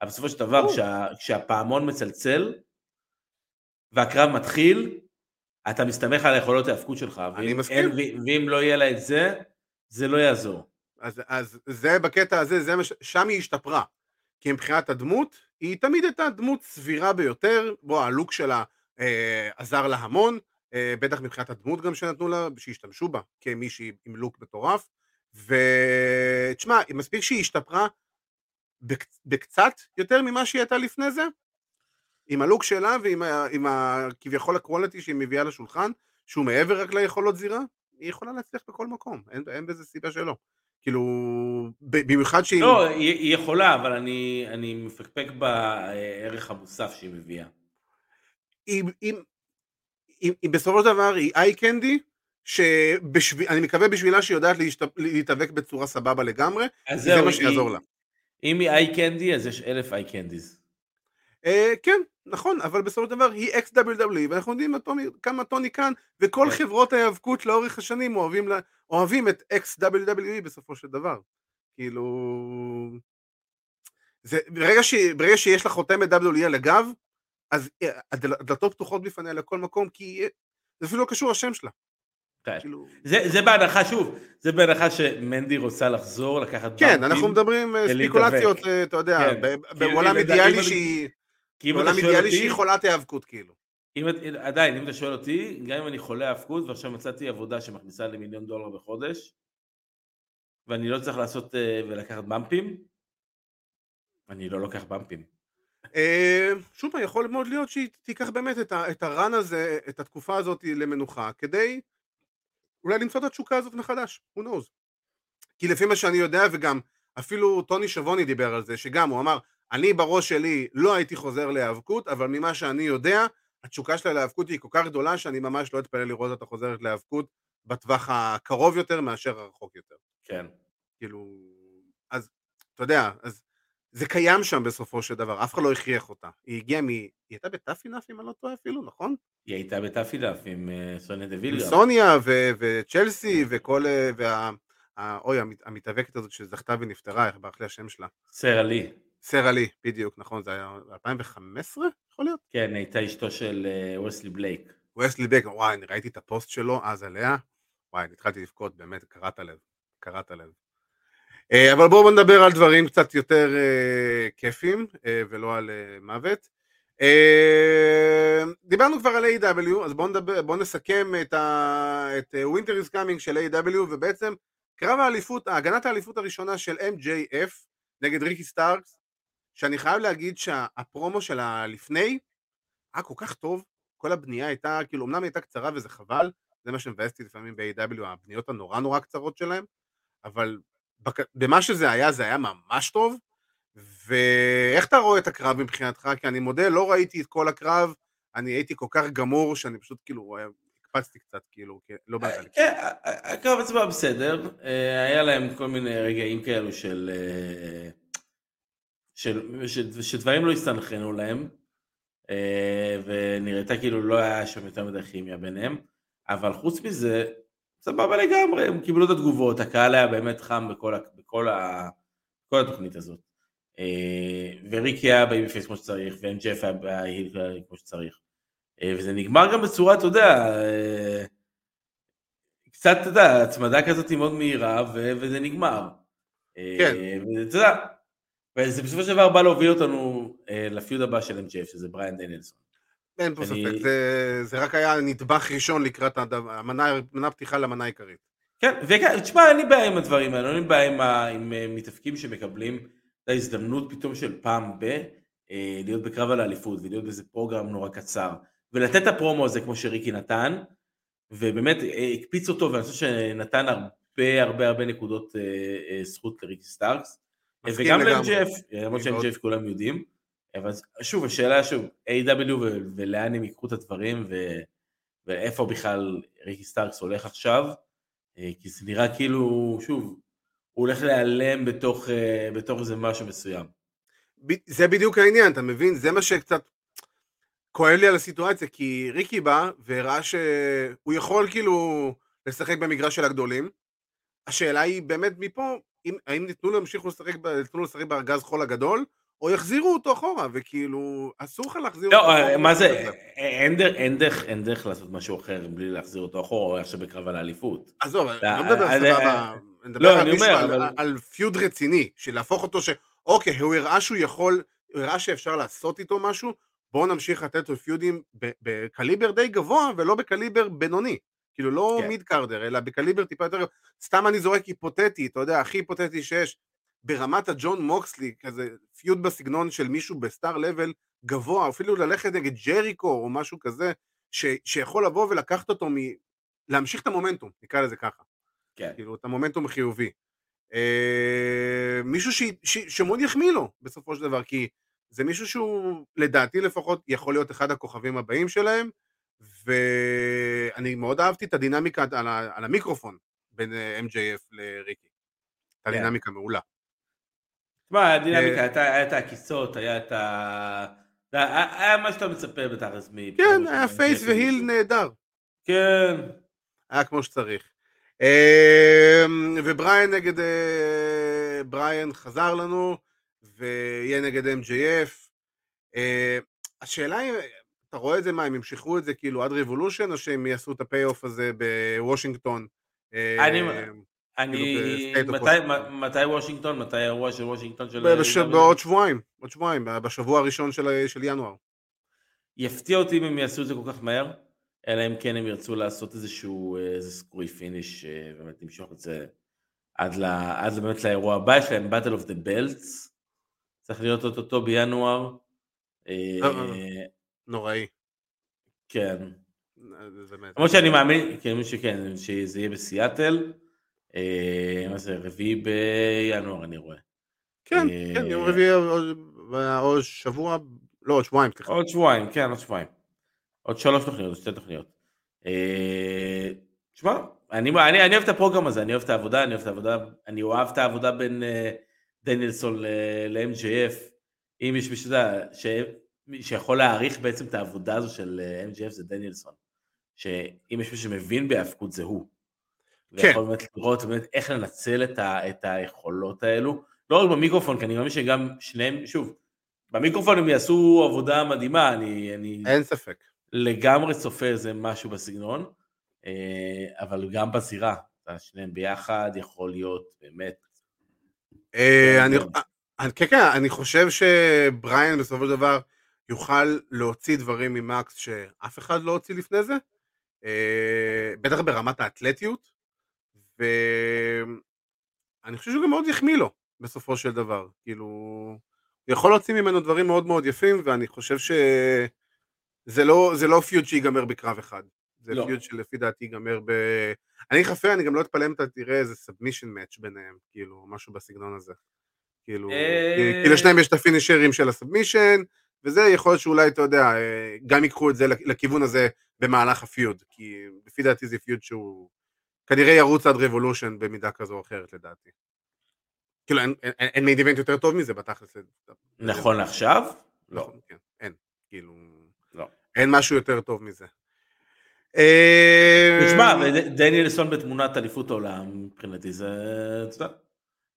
אבל בסופו של דבר, כשה, כשהפעמון מצלצל, והקרב מתחיל, אתה מסתמך על היכולות ההאבקות שלך. אני מסכים. ואם לא יהיה לה את זה, זה לא יעזור. אז, אז זה בקטע הזה, זה מש... שם היא השתפרה. כי מבחינת הדמות, היא תמיד הייתה דמות סבירה ביותר, בוא, הלוק שלה אה, עזר לה המון, אה, בטח מבחינת הדמות גם שנתנו לה, שהשתמשו בה כמישהי עם לוק מטורף, ותשמע, מספיק שהיא השתפרה בק, בקצת יותר ממה שהיא הייתה לפני זה, עם הלוק שלה ועם ה, ה, כביכול הקוולטי שהיא מביאה לשולחן, שהוא מעבר רק ליכולות זירה, היא יכולה להצליח בכל מקום, אין, אין בזה סיבה שלא. כאילו, במיוחד שהיא... לא, היא, היא יכולה, אבל אני, אני מפקפק בערך המוסף שהיא מביאה. היא, היא, היא, היא בסופו של דבר היא איי קנדי, שאני מקווה בשבילה שהיא יודעת להתאבק בצורה סבבה לגמרי, זה מה שיעזור לה. אם היא איי קנדי, אז יש אלף איי קנדיז. אה, כן, נכון, אבל בסופו של דבר היא אקס WWE, ואנחנו יודעים כמה טוני כאן, וכל כן. חברות ההיאבקות לאורך השנים אוהבים, אוהבים את אקס WWE בסופו של דבר. כאילו... זה, ברגע, ש, ברגע שיש לך חותמת WWE על הגב, אז אה, הדלתות פתוחות בפניה לכל מקום, כי זה אפילו לא קשור לשם שלה. כן. כאילו... זה, זה בהנחה, שוב, זה בהנחה שמנדי רוצה לחזור, לקחת כן, אנחנו מדברים אה, ספיקולציות, אתה יודע, כן. בעולם אידיאלי שהיא... חולת היאבקות כאילו. אם, עדיין, אם אתה שואל אותי, גם אם אני חולה האבקות ועכשיו מצאתי עבודה שמכניסה למיליון דולר בחודש, ואני לא צריך לעשות אה, ולקחת במפים, אני לא לוקח במפים. אה, שוב פעם, יכול מאוד להיות שהיא תיקח באמת את הרן הזה, את התקופה הזאת למנוחה, כדי אולי למצוא את התשוקה הזאת מחדש, who knows. כי לפי מה שאני יודע, וגם אפילו טוני שבוני דיבר על זה, שגם הוא אמר, אני בראש שלי לא הייתי חוזר להיאבקות, אבל ממה שאני יודע, התשוקה שלה להיאבקות היא כל כך גדולה, שאני ממש לא אתפלא לראות אותה חוזרת להיאבקות בטווח הקרוב יותר מאשר הרחוק יותר. כן. כאילו, אז, אתה יודע, אז זה קיים שם בסופו של דבר, אף אחד לא הכריח אותה. היא הגיעה מ... היא הייתה בטאפי נאף אם אני לא טועה אפילו, נכון? היא הייתה בטאפי נאף עם אה, סוניה דה וילגר. סוניה וצ'לסי וכל... אה, וה... אוי, המתאבקת הזאת שזכתה ונפטרה, איך ברח לי השם שלה? סרה לי. סרה לי, בדיוק, נכון, זה היה 2015, יכול להיות? כן, הייתה אשתו של ווסלי בלייק. ווסלי בלייק, וואי, אני ראיתי את הפוסט שלו אז עליה, וואי, התחלתי לבכות, באמת, קראת לב, קראת לב. אה, אבל בואו נדבר על דברים קצת יותר uh, כיפים, uh, ולא על מוות. דיברנו כבר על A.W, אז בואו בואו נסכם את, ה, את Winter is Coming של A.W, ובעצם קרב האליפות, הגנת האליפות הראשונה של MJF נגד ריקי סטארקס, שאני חייב להגיד שהפרומו של הלפני היה כל כך טוב, כל הבנייה הייתה, כאילו אמנם הייתה קצרה וזה חבל, זה מה שמבאס לפעמים ב-AW, הפניות הנורא נורא קצרות שלהם, אבל. במה שזה היה, זה היה ממש טוב. ואיך אתה רואה את הקרב מבחינתך? כי אני מודה, לא ראיתי את כל הקרב, אני הייתי כל כך גמור, שאני פשוט כאילו, הקפצתי קצת, כאילו, לא בא לי. כן, הקרב עצמו בסדר, אה, היה להם כל מיני רגעים כאלו של... אה, של, של, שדברים לא הסתנכרנו להם, אה, ונראית כאילו לא היה שם יותר מדי כימיה ביניהם, אבל חוץ מזה, סבבה לגמרי, הם קיבלו את התגובות, הקהל היה באמת חם בכל, בכל, ה, בכל התוכנית הזאת. אה, וריקי היה באים בפייס כמו שצריך, ואנג'ף היה בהיל כמו שצריך. אה, וזה נגמר גם בצורה, אתה יודע, קצת, אתה יודע, הצמדה כזאת מאוד מהירה, וזה נגמר. כן. ואתה יודע, וזה בסופו של דבר בא להוביל אותנו אה, לפיוד הבא של MJF, שזה בריאן דניאלסון. אין פה אני... ספק, זה, זה רק היה נדבך ראשון לקראת המנה, המנה פתיחה למנה העיקרית. כן, ותשמע, אין לי בעיה עם הדברים האלה, אין לי בעיה עם, עם אה, מתאפקים שמקבלים את ההזדמנות פתאום של פעם ב... אה, להיות בקרב על האליפות ולהיות באיזה program נורא קצר. ולתת את הפרומו הזה כמו שריקי נתן ובאמת אה, הקפיץ אותו ואני חושב שנתן הרבה הרבה הרבה נקודות זכות לריקי סטארקס. וגם ל-MJF, למרות ש-MJF כולם יודעים, אבל שוב, השאלה שוב, AEW ולאן הם ייקחו את הדברים, ואיפה בכלל ריקי סטארקס הולך עכשיו, אה, כי זה נראה כאילו, שוב, הוא הולך להיעלם בתוך, אה, בתוך איזה משהו מסוים. זה בדיוק העניין, אתה מבין? זה מה שקצת כואב לי על הסיטואציה, כי ריקי בא והראה שהוא יכול כאילו לשחק במגרש של הגדולים. השאלה היא באמת מפה, אם, האם ניתנו לו להמשיך לשחק, ניתנו לשחק בארגז חול הגדול, או יחזירו אותו אחורה, וכאילו, אסור לך להחזיר לא, אותו אחורה. לא, מה זה, אין דרך, לעשות משהו אחר בלי להחזיר אותו אחורה, או עכשיו בקרב על האליפות. עזוב, אני לא מדבר סבבה, אני מדבר לא, על פיוד רציני, של להפוך אותו ש... אוקיי, הוא הראה שהוא יכול, הוא הראה שאפשר לעשות איתו משהו, בואו נמשיך לתת לו פיודים בקליבר די גבוה, ולא בקליבר בינוני. כאילו לא כן. מיד קארדר, אלא בקליבר טיפה יותר, סתם אני זורק היפותטי, אתה יודע, הכי היפותטי שיש, ברמת הג'ון מוקסלי, כזה פיוד בסגנון של מישהו בסטאר לבל גבוה, אפילו ללכת נגד ג'ריקו או משהו כזה, ש, שיכול לבוא ולקחת אותו מ... להמשיך את המומנטום, נקרא לזה ככה. כן. כאילו, את המומנטום החיובי. אה, מישהו ש, ש, שמאוד יחמיא לו, בסופו של דבר, כי זה מישהו שהוא, לדעתי לפחות, יכול להיות אחד הכוכבים הבאים שלהם, ואני מאוד אהבתי את הדינמיקה על, ה... על המיקרופון בין אה, MJF לריקי. כן. הדינמיקה מעולה. תשמע, הדינמיקה, היה את העקיצות, היה את ה... היה מה שאתה מצפה בתכלס מ... כן, היה face ו heel נהדר. כן. היה כמו שצריך. אמ, ובריאן נגד... אה, בריאן חזר לנו, ויהיה נגד MJF. אה, השאלה היא, אתה רואה את זה, מה, הם ימשכו את זה כאילו עד ריבולושן, או שהם יעשו את ה payoff הזה בוושינגטון? אני... אה, אני... כאילו מתי וושינגטון? מתי האירוע של וושינגטון של... בעוד שבועיים, עוד שבועיים, בשבוע הראשון של ינואר. יפתיע אותי אם הם יעשו את זה כל כך מהר, אלא אם כן הם ירצו לעשות איזשהו איזה screwy finish, אה, באמת למשוך את זה עד, לה, עד באמת לאירוע הבא, יש להם Battle of the Belts, צריך להיות אותו בינואר. נוראי. כן. למרות שאני מאמין, כן, שכן, שזה יהיה בסיאטל, אה, מה זה, רביעי בינואר אני רואה. כן, כן, יום אה, רביעי או שבוע, לא, עוד שבועיים, סליחה. עוד שבועיים, כן, עוד שבועיים. עוד שלוש תוכניות, שתי תוכניות. אה, תשמע, אני, אני, אני אוהב את הפרוגרם הזה, אני אוהב את העבודה, אני אוהב את העבודה, אני אוהב את העבודה בין דניאלסון ל-MJF, אם יש מישהו שיכול להעריך בעצם את העבודה הזו של אה, MGF זה דניאלסון. שאם יש מישהו שמבין בהאבקות זה הוא. כן. ויכול באמת לראות באמת איך לנצל את, ה, את היכולות האלו. לא רק במיקרופון, כי אני מאמין שגם שניהם, שוב, במיקרופון הם יעשו עבודה מדהימה, אני... אני אין ספק. לגמרי צופה איזה משהו בסגנון, אה, אבל גם בזירה, שניהם ביחד יכול להיות באמת... אה, כן, כן, אני חושב שבריאן בסופו של דבר, יוכל להוציא דברים ממקס שאף אחד לא הוציא לפני זה, אה, בטח ברמת האתלטיות, ואני חושב שהוא גם מאוד יחמיא לו בסופו של דבר, כאילו, הוא יכול להוציא ממנו דברים מאוד מאוד יפים, ואני חושב שזה לא, לא פיוד שיגמר בקרב אחד, זה לא. feud שלפי דעתי ייגמר ב... אני חפה, אני גם לא אתפלא אם אתה תראה איזה submission match ביניהם, כאילו, משהו בסגנון הזה. כאילו, אה, כי- כי לשניהם יש את הפינישרים של ה submission, וזה יכול להיות שאולי, אתה יודע, אה, גם ייקחו את זה לכ- לכיוון הזה במהלך ה feud, כי לפי דעתי זה feud שהוא כנראה ירוץ עד Revolution במידה כזו או אחרת לדעתי. כאילו, אין- אין- אין main event יותר טוב מזה בתכלס. נכון לעכשיו? לא. נכון, כן, אין, כאילו, לא. אין משהו יותר טוב מזה. אה, תשמע, וד- דניאלסון בתמונת אליפות עולם, מבחינתי זה, אתה יודע,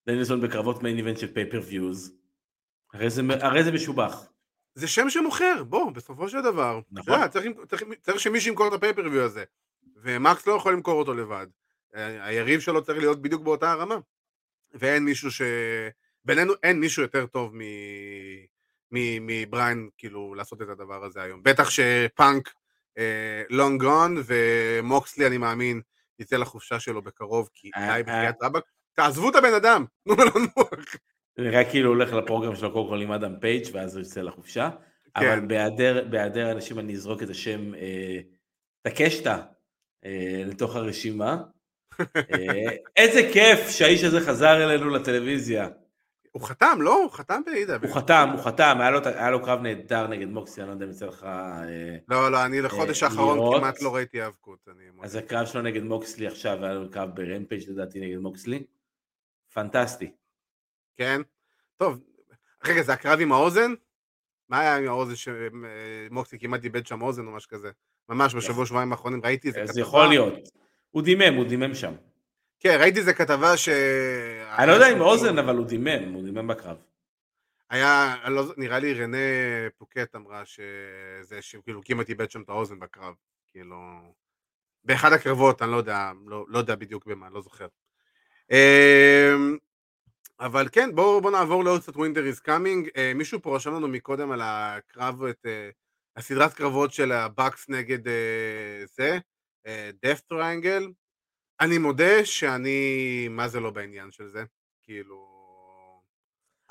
דניאלסון בקרבות main event של pay-per-views, הרי זה- הרי זה משובח. זה שם שמוכר, בוא, בסופו של דבר. נכון. צריך, צריך שמישהו ימכור את ה pay-per-view הזה, ומקס לא יכול למכור אותו לבד. היריב שלו צריך להיות בדיוק באותה הרמה. ואין מישהו ש... בינינו אין מישהו יותר טוב מ... מ... מבריין, כאילו, לעשות את הדבר הזה היום. בטח שפאנק long gone, ומוקסלי, אני מאמין, יצא לחופשה שלו בקרוב, כי אה, די בחייאת רבאק. תעזבו את הבן אדם, תנו לו לנוח. נראה כאילו הולך ל program שלו קודם כל עם אדם פייג' ואז הוא יוצא לחופשה, אבל כן. בהיעדר בהיעדר אנשים אני אזרוק את השם אה, טקשיטה אה, לתוך הרשימה. אה, איזה כיף שהאיש הזה חזר אלינו לטלוויזיה. הוא חתם, לא? הוא חתם ב-AW. הוא חתם, הוא חתם, היה לו, היה לו קרב נהדר נגד מוקסי, אני לא יודע אם יצא לך... אה, לא, לא, אני לחודש אה, האחרון. כמעט לא ראיתי האבקות. אז הקרב שלו נגד מוקסלי עכשיו, היה לו קרב ברמפייג' לדעתי נגד מוקסלי. פנטסטי. כן? טוב, רגע, זה הקרב עם האוזן? מה היה עם האוזן שמוקסי כמעט איבד שם אוזן או משהו כזה? ממש בשבוע שבועיים האחרונים ראיתי איזה אז כתבה. יכול להיות. הוא דימם, הוא דימם שם. כן, ראיתי איזה כתבה ש... אני לא יודע אם אוזן, אבל הוא דימם, הוא דימם בקרב. היה, לא, נראה לי רנה פאקט אמרה שזה שכאילו כמעט איבד שם את האוזן בקרב. כאילו... באחד הקרבות, אני לא יודע, לא, לא יודע בדיוק במה, לא זוכר. אמ, אבל כן, בואו בוא נעבור לעוד קצת Winter Is Coming. מישהו פה רשם לנו מקודם על הקרב, את אה, הסדרת קרבות של הבאקס נגד אה, זה, Death Triangle. אני מודה שאני, מה זה לא בעניין של זה? כאילו...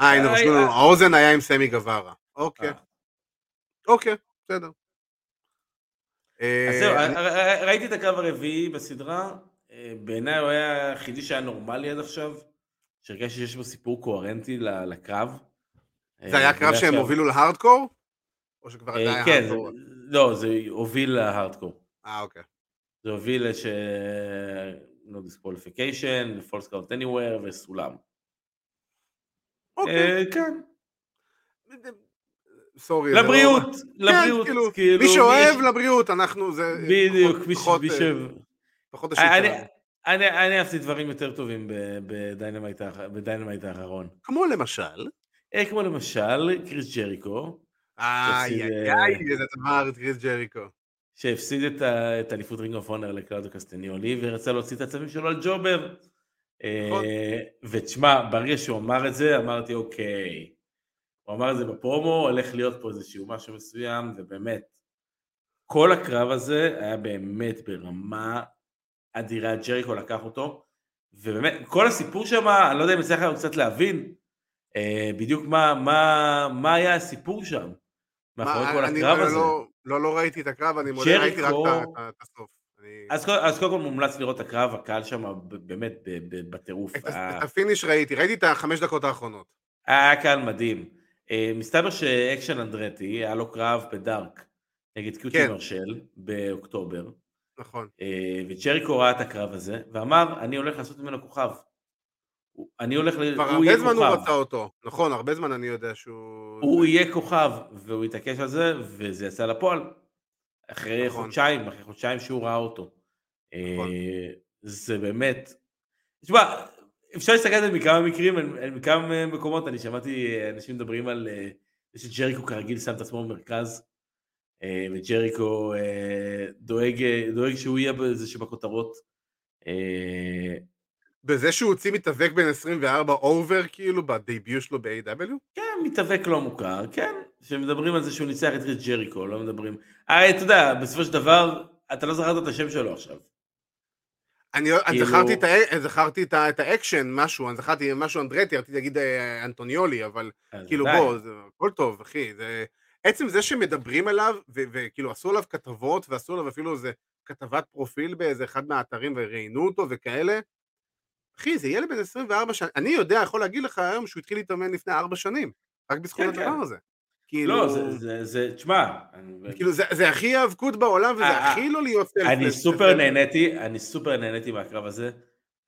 אה, הנה, אה, רשמו לנו, אה. האוזן היה עם סמי גווארה. אוקיי. אוקיי, בסדר. אז זהו, ראיתי את הקרב הרביעי בסדרה, בעיניי הוא היה היחידי שהיה נורמלי עד עכשיו, שהרגשתי שיש בו סיפור קוהרנטי לקרב. זה היה קרב שהם הובילו להארדקור? או שכבר אה, זה היה כן, זה- הארדקור? לא, זה הוביל להארדקור. אה, אוקיי. זה הוביל לש... no disqualification, false count anywhere וסולם. אוקיי. אה, כן, סורי. לא- לבריאות, כן, לבריאות, כאילו, כאילו, מי שאוהב לבריאות, אנחנו זה... בדיוק, מי ש- פחות, אה, השיט אני- אהבתי דברים יותר טובים ב Dynamite האח- ב Dynamite האחרון. כמו למשל... אה, כמו למשל קריס ג'ריקו, איי, הפסיד, איי, אה, איי, איזה את קריס ג'ריקו. שהפסיד את אליפות Ring of Honor לקלאודו קסטניולי ורצה להוציא את העצבים שלו על jobber. נכון. אה, ותשמע, ברגע שהוא אמר את זה, אמרתי אוקיי. הוא אמר את זה בפרומו, הולך להיות פה איזשהו משהו מסוים, ובאמת, כל הקרב הזה היה באמת ברמה אדירה, ג'ריקו לקח אותו, ובאמת, כל הסיפור שם, אני לא יודע אם יצא לך קצת להבין, אה, בדיוק מה, מה, מה היה הסיפור שם, מאחורי כל הקרב לא- הזה. לא- לא, לא ראיתי את הקרב, אני מודה, ראיתי רק את הסוף. אז, קודם- כל מומלץ לראות את הקרב, הקהל שם באמת בטירוף. את היה- ה- את ה finish ראיתי, ראיתי את החמש דקות האחרונות. היה קהל מדהים. אה, מסתבר שאקשן אנדרטי, היה לו קרב בדארק נגד קיוטי כן. מרשל באוקטובר, נכון. אה, וג'ריקו ראה את הקרב הזה, ואמר, אני הולך לעשות ממנו כוכב. הוא- אני הולך, ל... כבר הוא הרבה זמן הוא כוכב. רצה אותו. נכון, הרבה זמן אני יודע שהוא... הוא יהיה כוכב, והוא התעקש על זה, וזה יצא לפועל. אחרי נכון. חודשיים, אחרי חודשיים שהוא ראה אותו. נכון. אה, זה באמת... תשמע, אפשר להסתכל על זה מכמה מקרים, מכמה מקומות, אני שמעתי אנשים מדברים על אה, זה שג'ריקו כרגיל שם את עצמו במרכז, אה, וג'ריקו דואג, דואג שהוא יהיה בזה שבכותרות. אה, בזה שהוא הוציא מתאבק בן 24 over, כאילו, ב debut שלו ב-AEW? כן, מתאבק לא מוכר, כן, שמדברים על זה שהוא ניצח את קריס ג'ריקו, לא מדברים... הרי אתה יודע, בסופו של דבר, אתה לא זכרת את השם שלו עכשיו. אני אני כאילו- זכרתי את ה- זכרתי את ה- את האקשן, משהו, אני זכרתי משהו אנדרטי, רציתי להגיד אה, אנטוניולי, אבל אז כאילו די. בוא, זה הכל טוב, אחי, זה... עצם זה שמדברים עליו, וכאילו עשו עליו כתבות, ועשו עליו אפילו איזה כתבת פרופיל באיזה אחד מהאתרים וראיינו אותו וכאלה, אחי, זה ילד בן 24 שנים, אני יודע, יכול להגיד לך היום שהוא התחיל להתאמן לפני 4 שנים, רק בזכות כן, הדבר כן. הזה. כאילו... לא, זה, זה, זה, תשמע... כאילו, זה, זה הכי האבקות בעולם, וזה אה, הכי לא להיות. אני סופר נהניתי, אני סופר נהניתי מהקרב הזה.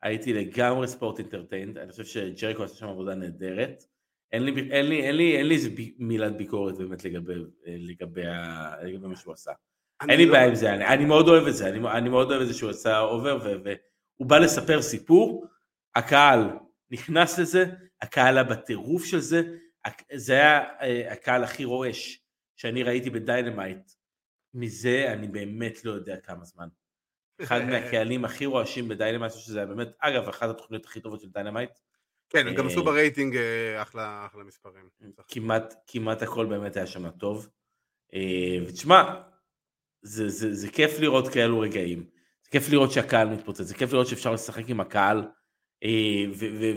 הייתי לגמרי sports entertained, אני חושב שג'ריקו עשה שם עבודה נהדרת. אין לי, אין לי, אין לי, אין לי איזה מילת ביקורת באמת לגבי, לגבי, לגבי מה שהוא עשה. אין לי לא... בעיה עם זה, אני, אני מאוד אוהב את זה, אני, אני מאוד אוהב את זה שהוא עשה over, והוא בא לספר סיפור, הקהל נכנס לזה, הקהל היה בטירוף של זה, זה היה אה, הקהל הכי רועש שאני ראיתי ב Dynamite, מזה אני באמת לא יודע כמה זמן. אחד מהקהלים הכי רועשים ב Dynamite, שזה היה באמת, אגב, אחת התוכניות הכי טובות של Dynamite. כן, הם גם עשו אה, רייטינג אה, אחלה, אחלה מספרים. כמעט, כמעט הכל באמת היה שם טוב. ותשמע, זה, זה, זה כיף לראות כאלו רגעים. זה כיף לראות שהקהל מתפוצץ, זה כיף לראות שאפשר לשחק עם הקהל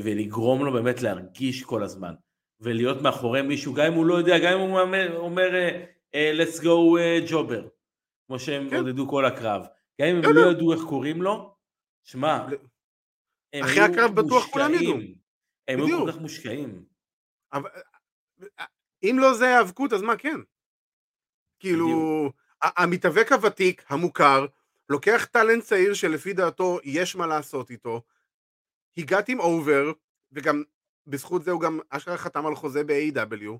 ולגרום לו באמת להרגיש כל הזמן. ולהיות מאחורי מישהו, גם אם הוא לא יודע, גם אם הוא אומר, אומר uh, uh, let's go jobber, כמו שהם כן. עודדו כל הקרב. גם אם הם לא, לא ידעו איך קוראים לו, שמע, אחרי הקרב בטוח כולם ידעו. הם היו כל כך מושקעים. אבל, אם לא זה האבקות, אז מה כן? כאילו, המתאבק הוותיק, המוכר, לוקח טאלנט צעיר שלפי דעתו יש מה לעשות איתו, הגעתי עם over, וגם בזכות זה הוא גם אשכרה חתם על חוזה ב-AEW,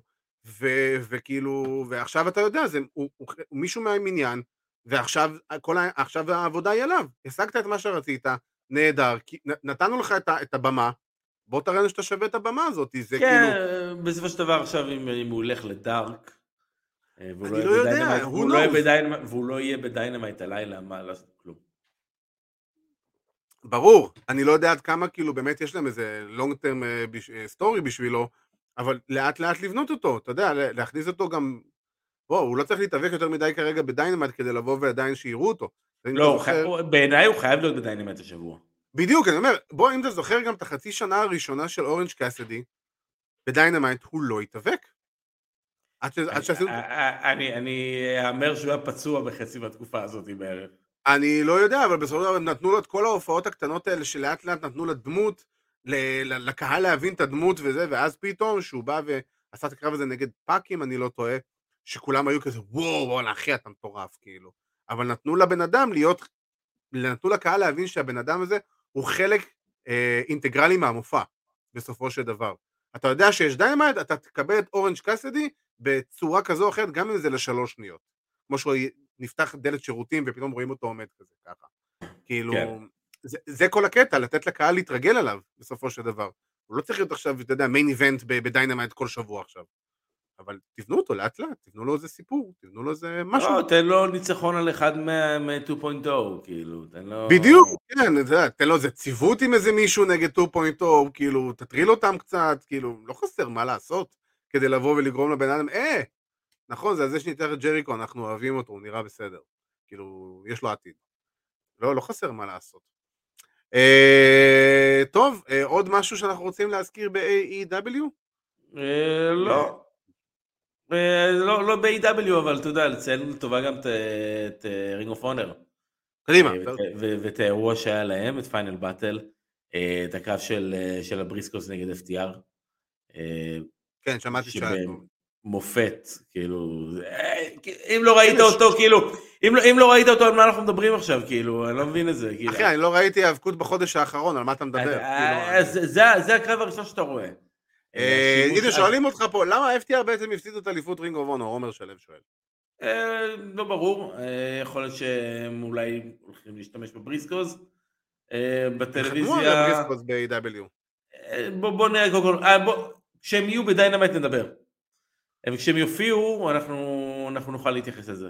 ו- וכאילו, ועכשיו אתה יודע, זה, הוא, הוא, הוא מישהו מהמניין, ועכשיו כל ה, עכשיו העבודה היא עליו. השגת את מה שרצית, נהדר, נתנו לך את, ה, את הבמה, בוא תראה לנו שאתה שווה את הבמה הזאת, זה כן, כאילו... כן, בסופו של דבר עכשיו אם, אם הוא ילך ל Dark, אה, אני לא, לא יודע, הוא לא והוא לא יהיה ב Dynamite הלילה, מה לעשות כלום. ברור, אני לא יודע עד כמה כאילו באמת יש להם איזה long term story אה, בשבילו, אבל לאט לאט לבנות אותו, אתה יודע, להכניס אותו גם, בוא, הוא לא צריך להתאבק יותר מדי כרגע ב Dynamite כדי לבוא ועדיין שיראו אותו. לא, זוכר... בעיניי הוא חייב להיות ב Dynamite השבוע. בדיוק, אני אומר, בוא, אם אתה זוכר גם את החצי שנה הראשונה של אורנג' קאסדי, ב Dynamite הוא לא התאבק. אני אאמר שהוא היה פצוע בחצי מהתקופה הזאת בערך. אני לא יודע, אבל בסופו של דבר נתנו לו את כל ההופעות הקטנות האלה שלאט לאט נתנו לדמות, לקהל להבין את הדמות וזה, ואז פתאום שהוא בא ועשה את הקרב הזה נגד PAC, אם אני לא טועה, שכולם היו כזה וואו, וואלה אחי אתה מטורף כאילו. אבל נתנו לבן אדם להיות, נתנו לקהל להבין שהבן אדם הזה הוא חלק אה, אינטגרלי מהמופע, בסופו של דבר. אתה יודע שיש Dynamite, אתה תקבל את אורנג' קאסדי בצורה כזו או אחרת, גם אם זה לשלוש שניות. כמו שהוא נפתח דלת שירותים ופתאום רואים אותו עומד כזה ככה. כאילו, כן. זה, זה כל הקטע, לתת לקהל להתרגל עליו בסופו של דבר. הוא לא צריך להיות עכשיו, אתה יודע, main event ב Dynamite כל שבוע עכשיו. אבל תבנו אותו לאט לאט, תבנו לו איזה סיפור, תבנו לו איזה משהו. לא, תן לו ניצחון על אחד מ-2.0, כאילו, תן לו... בדיוק, כן, תן לו איזה ציוות עם איזה מישהו נגד 2.0, כאילו, תטריל אותם קצת, כאילו, לא חסר מה לעשות כדי לבוא ולגרום לבן אדם, אה, נכון, זה על זה שניצח את ג'ריקו, אנחנו אוהבים אותו, הוא נראה בסדר. כאילו, יש לו עתיד. לא, לא חסר מה לעשות. אה, טוב, אה, עוד משהו שאנחנו רוצים להזכיר ב-AEW? אה, לא. אה, לא, לא ב-AEW, אבל אתה יודע, לציין לטובה גם את Ring of Honor. קדימה. ואת האירוע שהיה להם, את Final Battle, את הקרב של הבריסקוס נגד FTR. כן, שמעתי שהיה. מופת, כאילו, אם לא ראית אותו, כאילו, אם, לא, אם לא ראית אותו, על מה אנחנו מדברים עכשיו, כאילו, אני לא מבין את זה. כאילו. אחי, אני לא ראיתי האבקות בחודש האחרון, על מה אתה מדבר? אה, כאילו, זה, זה הקרב הראשון שאתה רואה. אה, הנה, שואלים אותך פה, למה FTR בעצם הפסידו את אליפות רינג אוף אונור? עומר שלו שואל. אה, לא ברור, יכול להיות שהם אולי הולכים להשתמש בבריסקוז. בטלוויזיה... חתמו על הבריסקוז ב-AEW. בוא נראה קודם כל, כשהם יהיו ב Dynamite נדבר. וכשהם יופיעו אנחנו, אנחנו נוכל להתייחס לזה.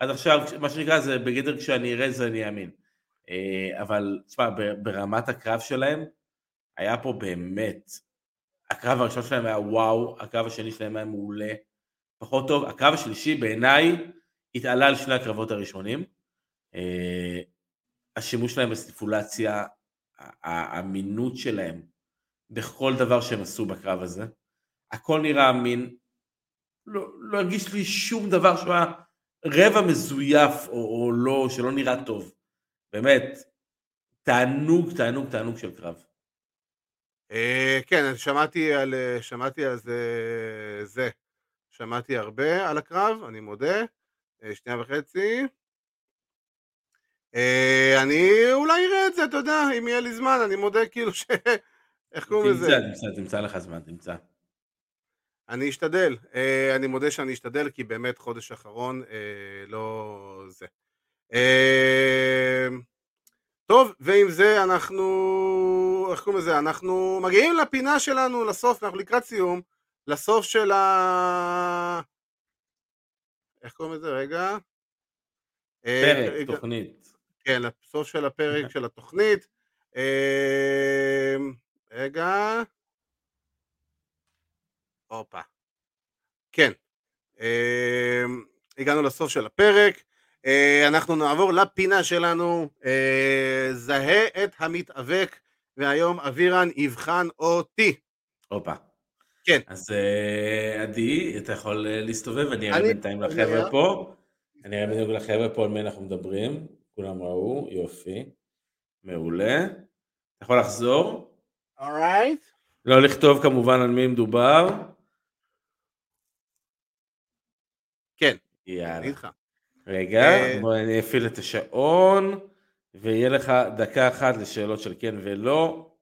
אז עכשיו מה שנקרא זה בגדר כשאני אראה זה אני אאמין. אה, אבל תשמע ברמת הקרב שלהם היה פה באמת, הקרב הראשון שלהם היה וואו, הקרב השני שלהם היה מעולה, פחות טוב, הקרב השלישי בעיניי התעלה על שני הקרבות הראשונים. אה, השימוש שלהם בסטיפולציה, האמינות שלהם בכל דבר שהם עשו בקרב הזה, הכל נראה אמין, לא, לא הרגיש לי שום דבר שהוא היה רבע מזויף או, או לא, שלא נראה טוב. באמת, תענוג, תענוג, תענוג של קרב. אה, כן, שמעתי על, שמעתי על זה, זה, שמעתי הרבה על הקרב, אני מודה, אה, שנייה וחצי. אה, אני אולי אראה את זה, אתה יודע, אם יהיה לי זמן, אני מודה כאילו ש... איך קוראים לזה? תמצא, תמצא, תמצא לך זמן, תמצא. אני אשתדל, אה, אני מודה שאני אשתדל, כי באמת חודש אחרון אה, לא זה. טוב, ועם זה אנחנו, איך קוראים לזה? אנחנו מגיעים לפינה שלנו, לסוף, אנחנו לקראת סיום, לסוף של ה... איך קוראים לזה? רגע. פרק, תוכנית. כן, לסוף של הפרק של התוכנית. רגע. הופה. כן. אמ, הגענו לסוף של הפרק. אה, אנחנו נעבור לפינה שלנו, אה, זהה את המתאבק, והיום אבירן יבחן אותי. הופה. כן. אז אה, עדי, אתה יכול להסתובב, אני אראה בינתיים לחבר'ה פה. אני אראה בדיוק לחבר'ה פה על מי אנחנו מדברים. כולם ראו, יופי, מעולה. אתה יכול לחזור? אורייט. לא לכתוב כמובן על מי מדובר. כן. יאללה. רגע, אה, בוא אני אפעיל את השעון, ויהיה לך דקה אחת לשאלות של כן ולא.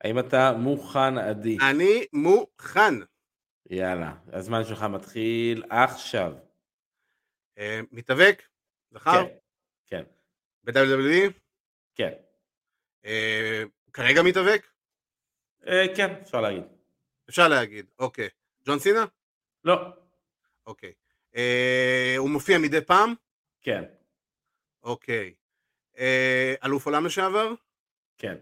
האם אתה מוכן, עדי? אני מוכן. יאללה, הזמן שלך מתחיל עכשיו. אה, מתאבק? זכר? כן. כן. ב-WWE? כן. אה, כרגע מתאבק? כן, אפשר להגיד. אפשר להגיד, אוקיי. ג'ון סינה? לא. אוקיי. אה, הוא מופיע מדי פעם? כן. אוקיי. אה, אלוף עולם לשעבר? כן.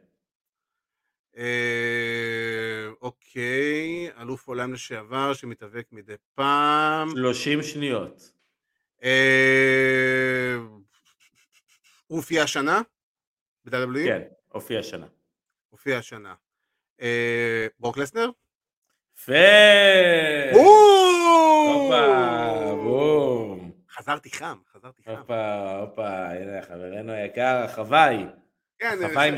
אה, אוקיי, אלוף עולם לשעבר שמתאבק מדי פעם. 30 שניות. אה, הוא הופיע השנה? ב-WWE? כן, הופיע השנה. הופיע השנה. אה, ברוק לסנר? יפה! בום. חזרתי חם, חזרתי חם. הופה, הופה, הנה חברנו היקר, החוואי. כן, החוואי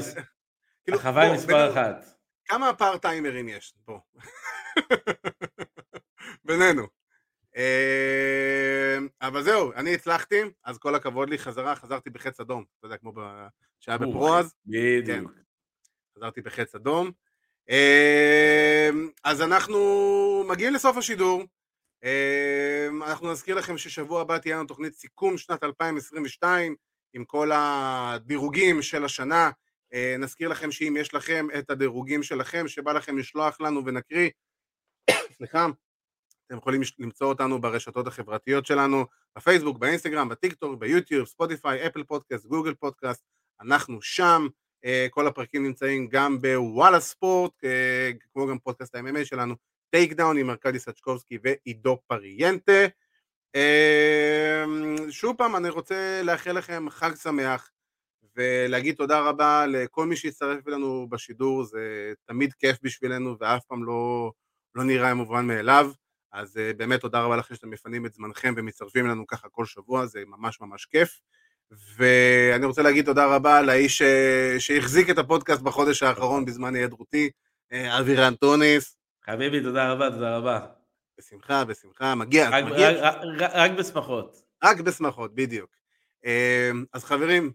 כאילו, מספר אחת. כמה פארטיימרים יש פה? בינינו. אמ, אבל זהו, אני הצלחתי, אז כל הכבוד לי, חזרה, חזרתי בחץ אדום, אתה יודע, כמו שהיה בפרו אז. בדיוק. כן, חזרתי בחץ אדום. אמ, אז אנחנו מגיעים לסוף השידור. אמ, אנחנו נזכיר לכם ששבוע הבא תהיה לנו תוכנית סיכום שנת 2022 עם כל הדירוגים של השנה. נזכיר לכם שאם יש לכם את הדירוגים שלכם, שבא לכם לשלוח לנו ונקריא, סליחה, אתם יכולים למצוא אותנו ברשתות החברתיות שלנו, בפייסבוק, באינסטגרם, בטיקטוק, ביוטיוב, ספוטיפיי, אפל פודקאסט, גוגל פודקאסט, אנחנו שם, אה, כל הפרקים נמצאים גם בוואלה ספורט, אה, כמו גם פודקאסט ה-MMA שלנו, Takedown עם ארכדי סצ'קובסקי ועידו פריאנטה. אה, שוב פעם, אני רוצה לאחל לכם חג שמח ולהגיד תודה רבה לכל מי שהצטרף אלינו בשידור, זה תמיד כיף בשבילנו ואף פעם לא, לא נראה מובן מאליו. אז באמת תודה רבה לכם שאתם מפנים את זמנכם ומצטרפים אלינו ככה כל שבוע, זה ממש ממש כיף. ואני רוצה להגיד תודה רבה לאיש אה, שהחזיק את הפודקאסט בחודש האחרון בזמן היעדרותי, אה, אבירן טוניס. חביבי, תודה רבה, תודה רבה. בשמחה, בשמחה, מגיע, רק, מגיע. רק, רק, רק בשמחות. רק בשמחות, בדיוק. אה, אז חברים,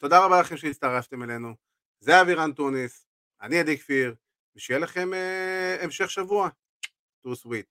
תודה רבה לכם שהצטרפתם אלינו. זה אבירן טוניס, אני עדי כפיר, ושיהיה לכם המשך שבוע. Too sweet.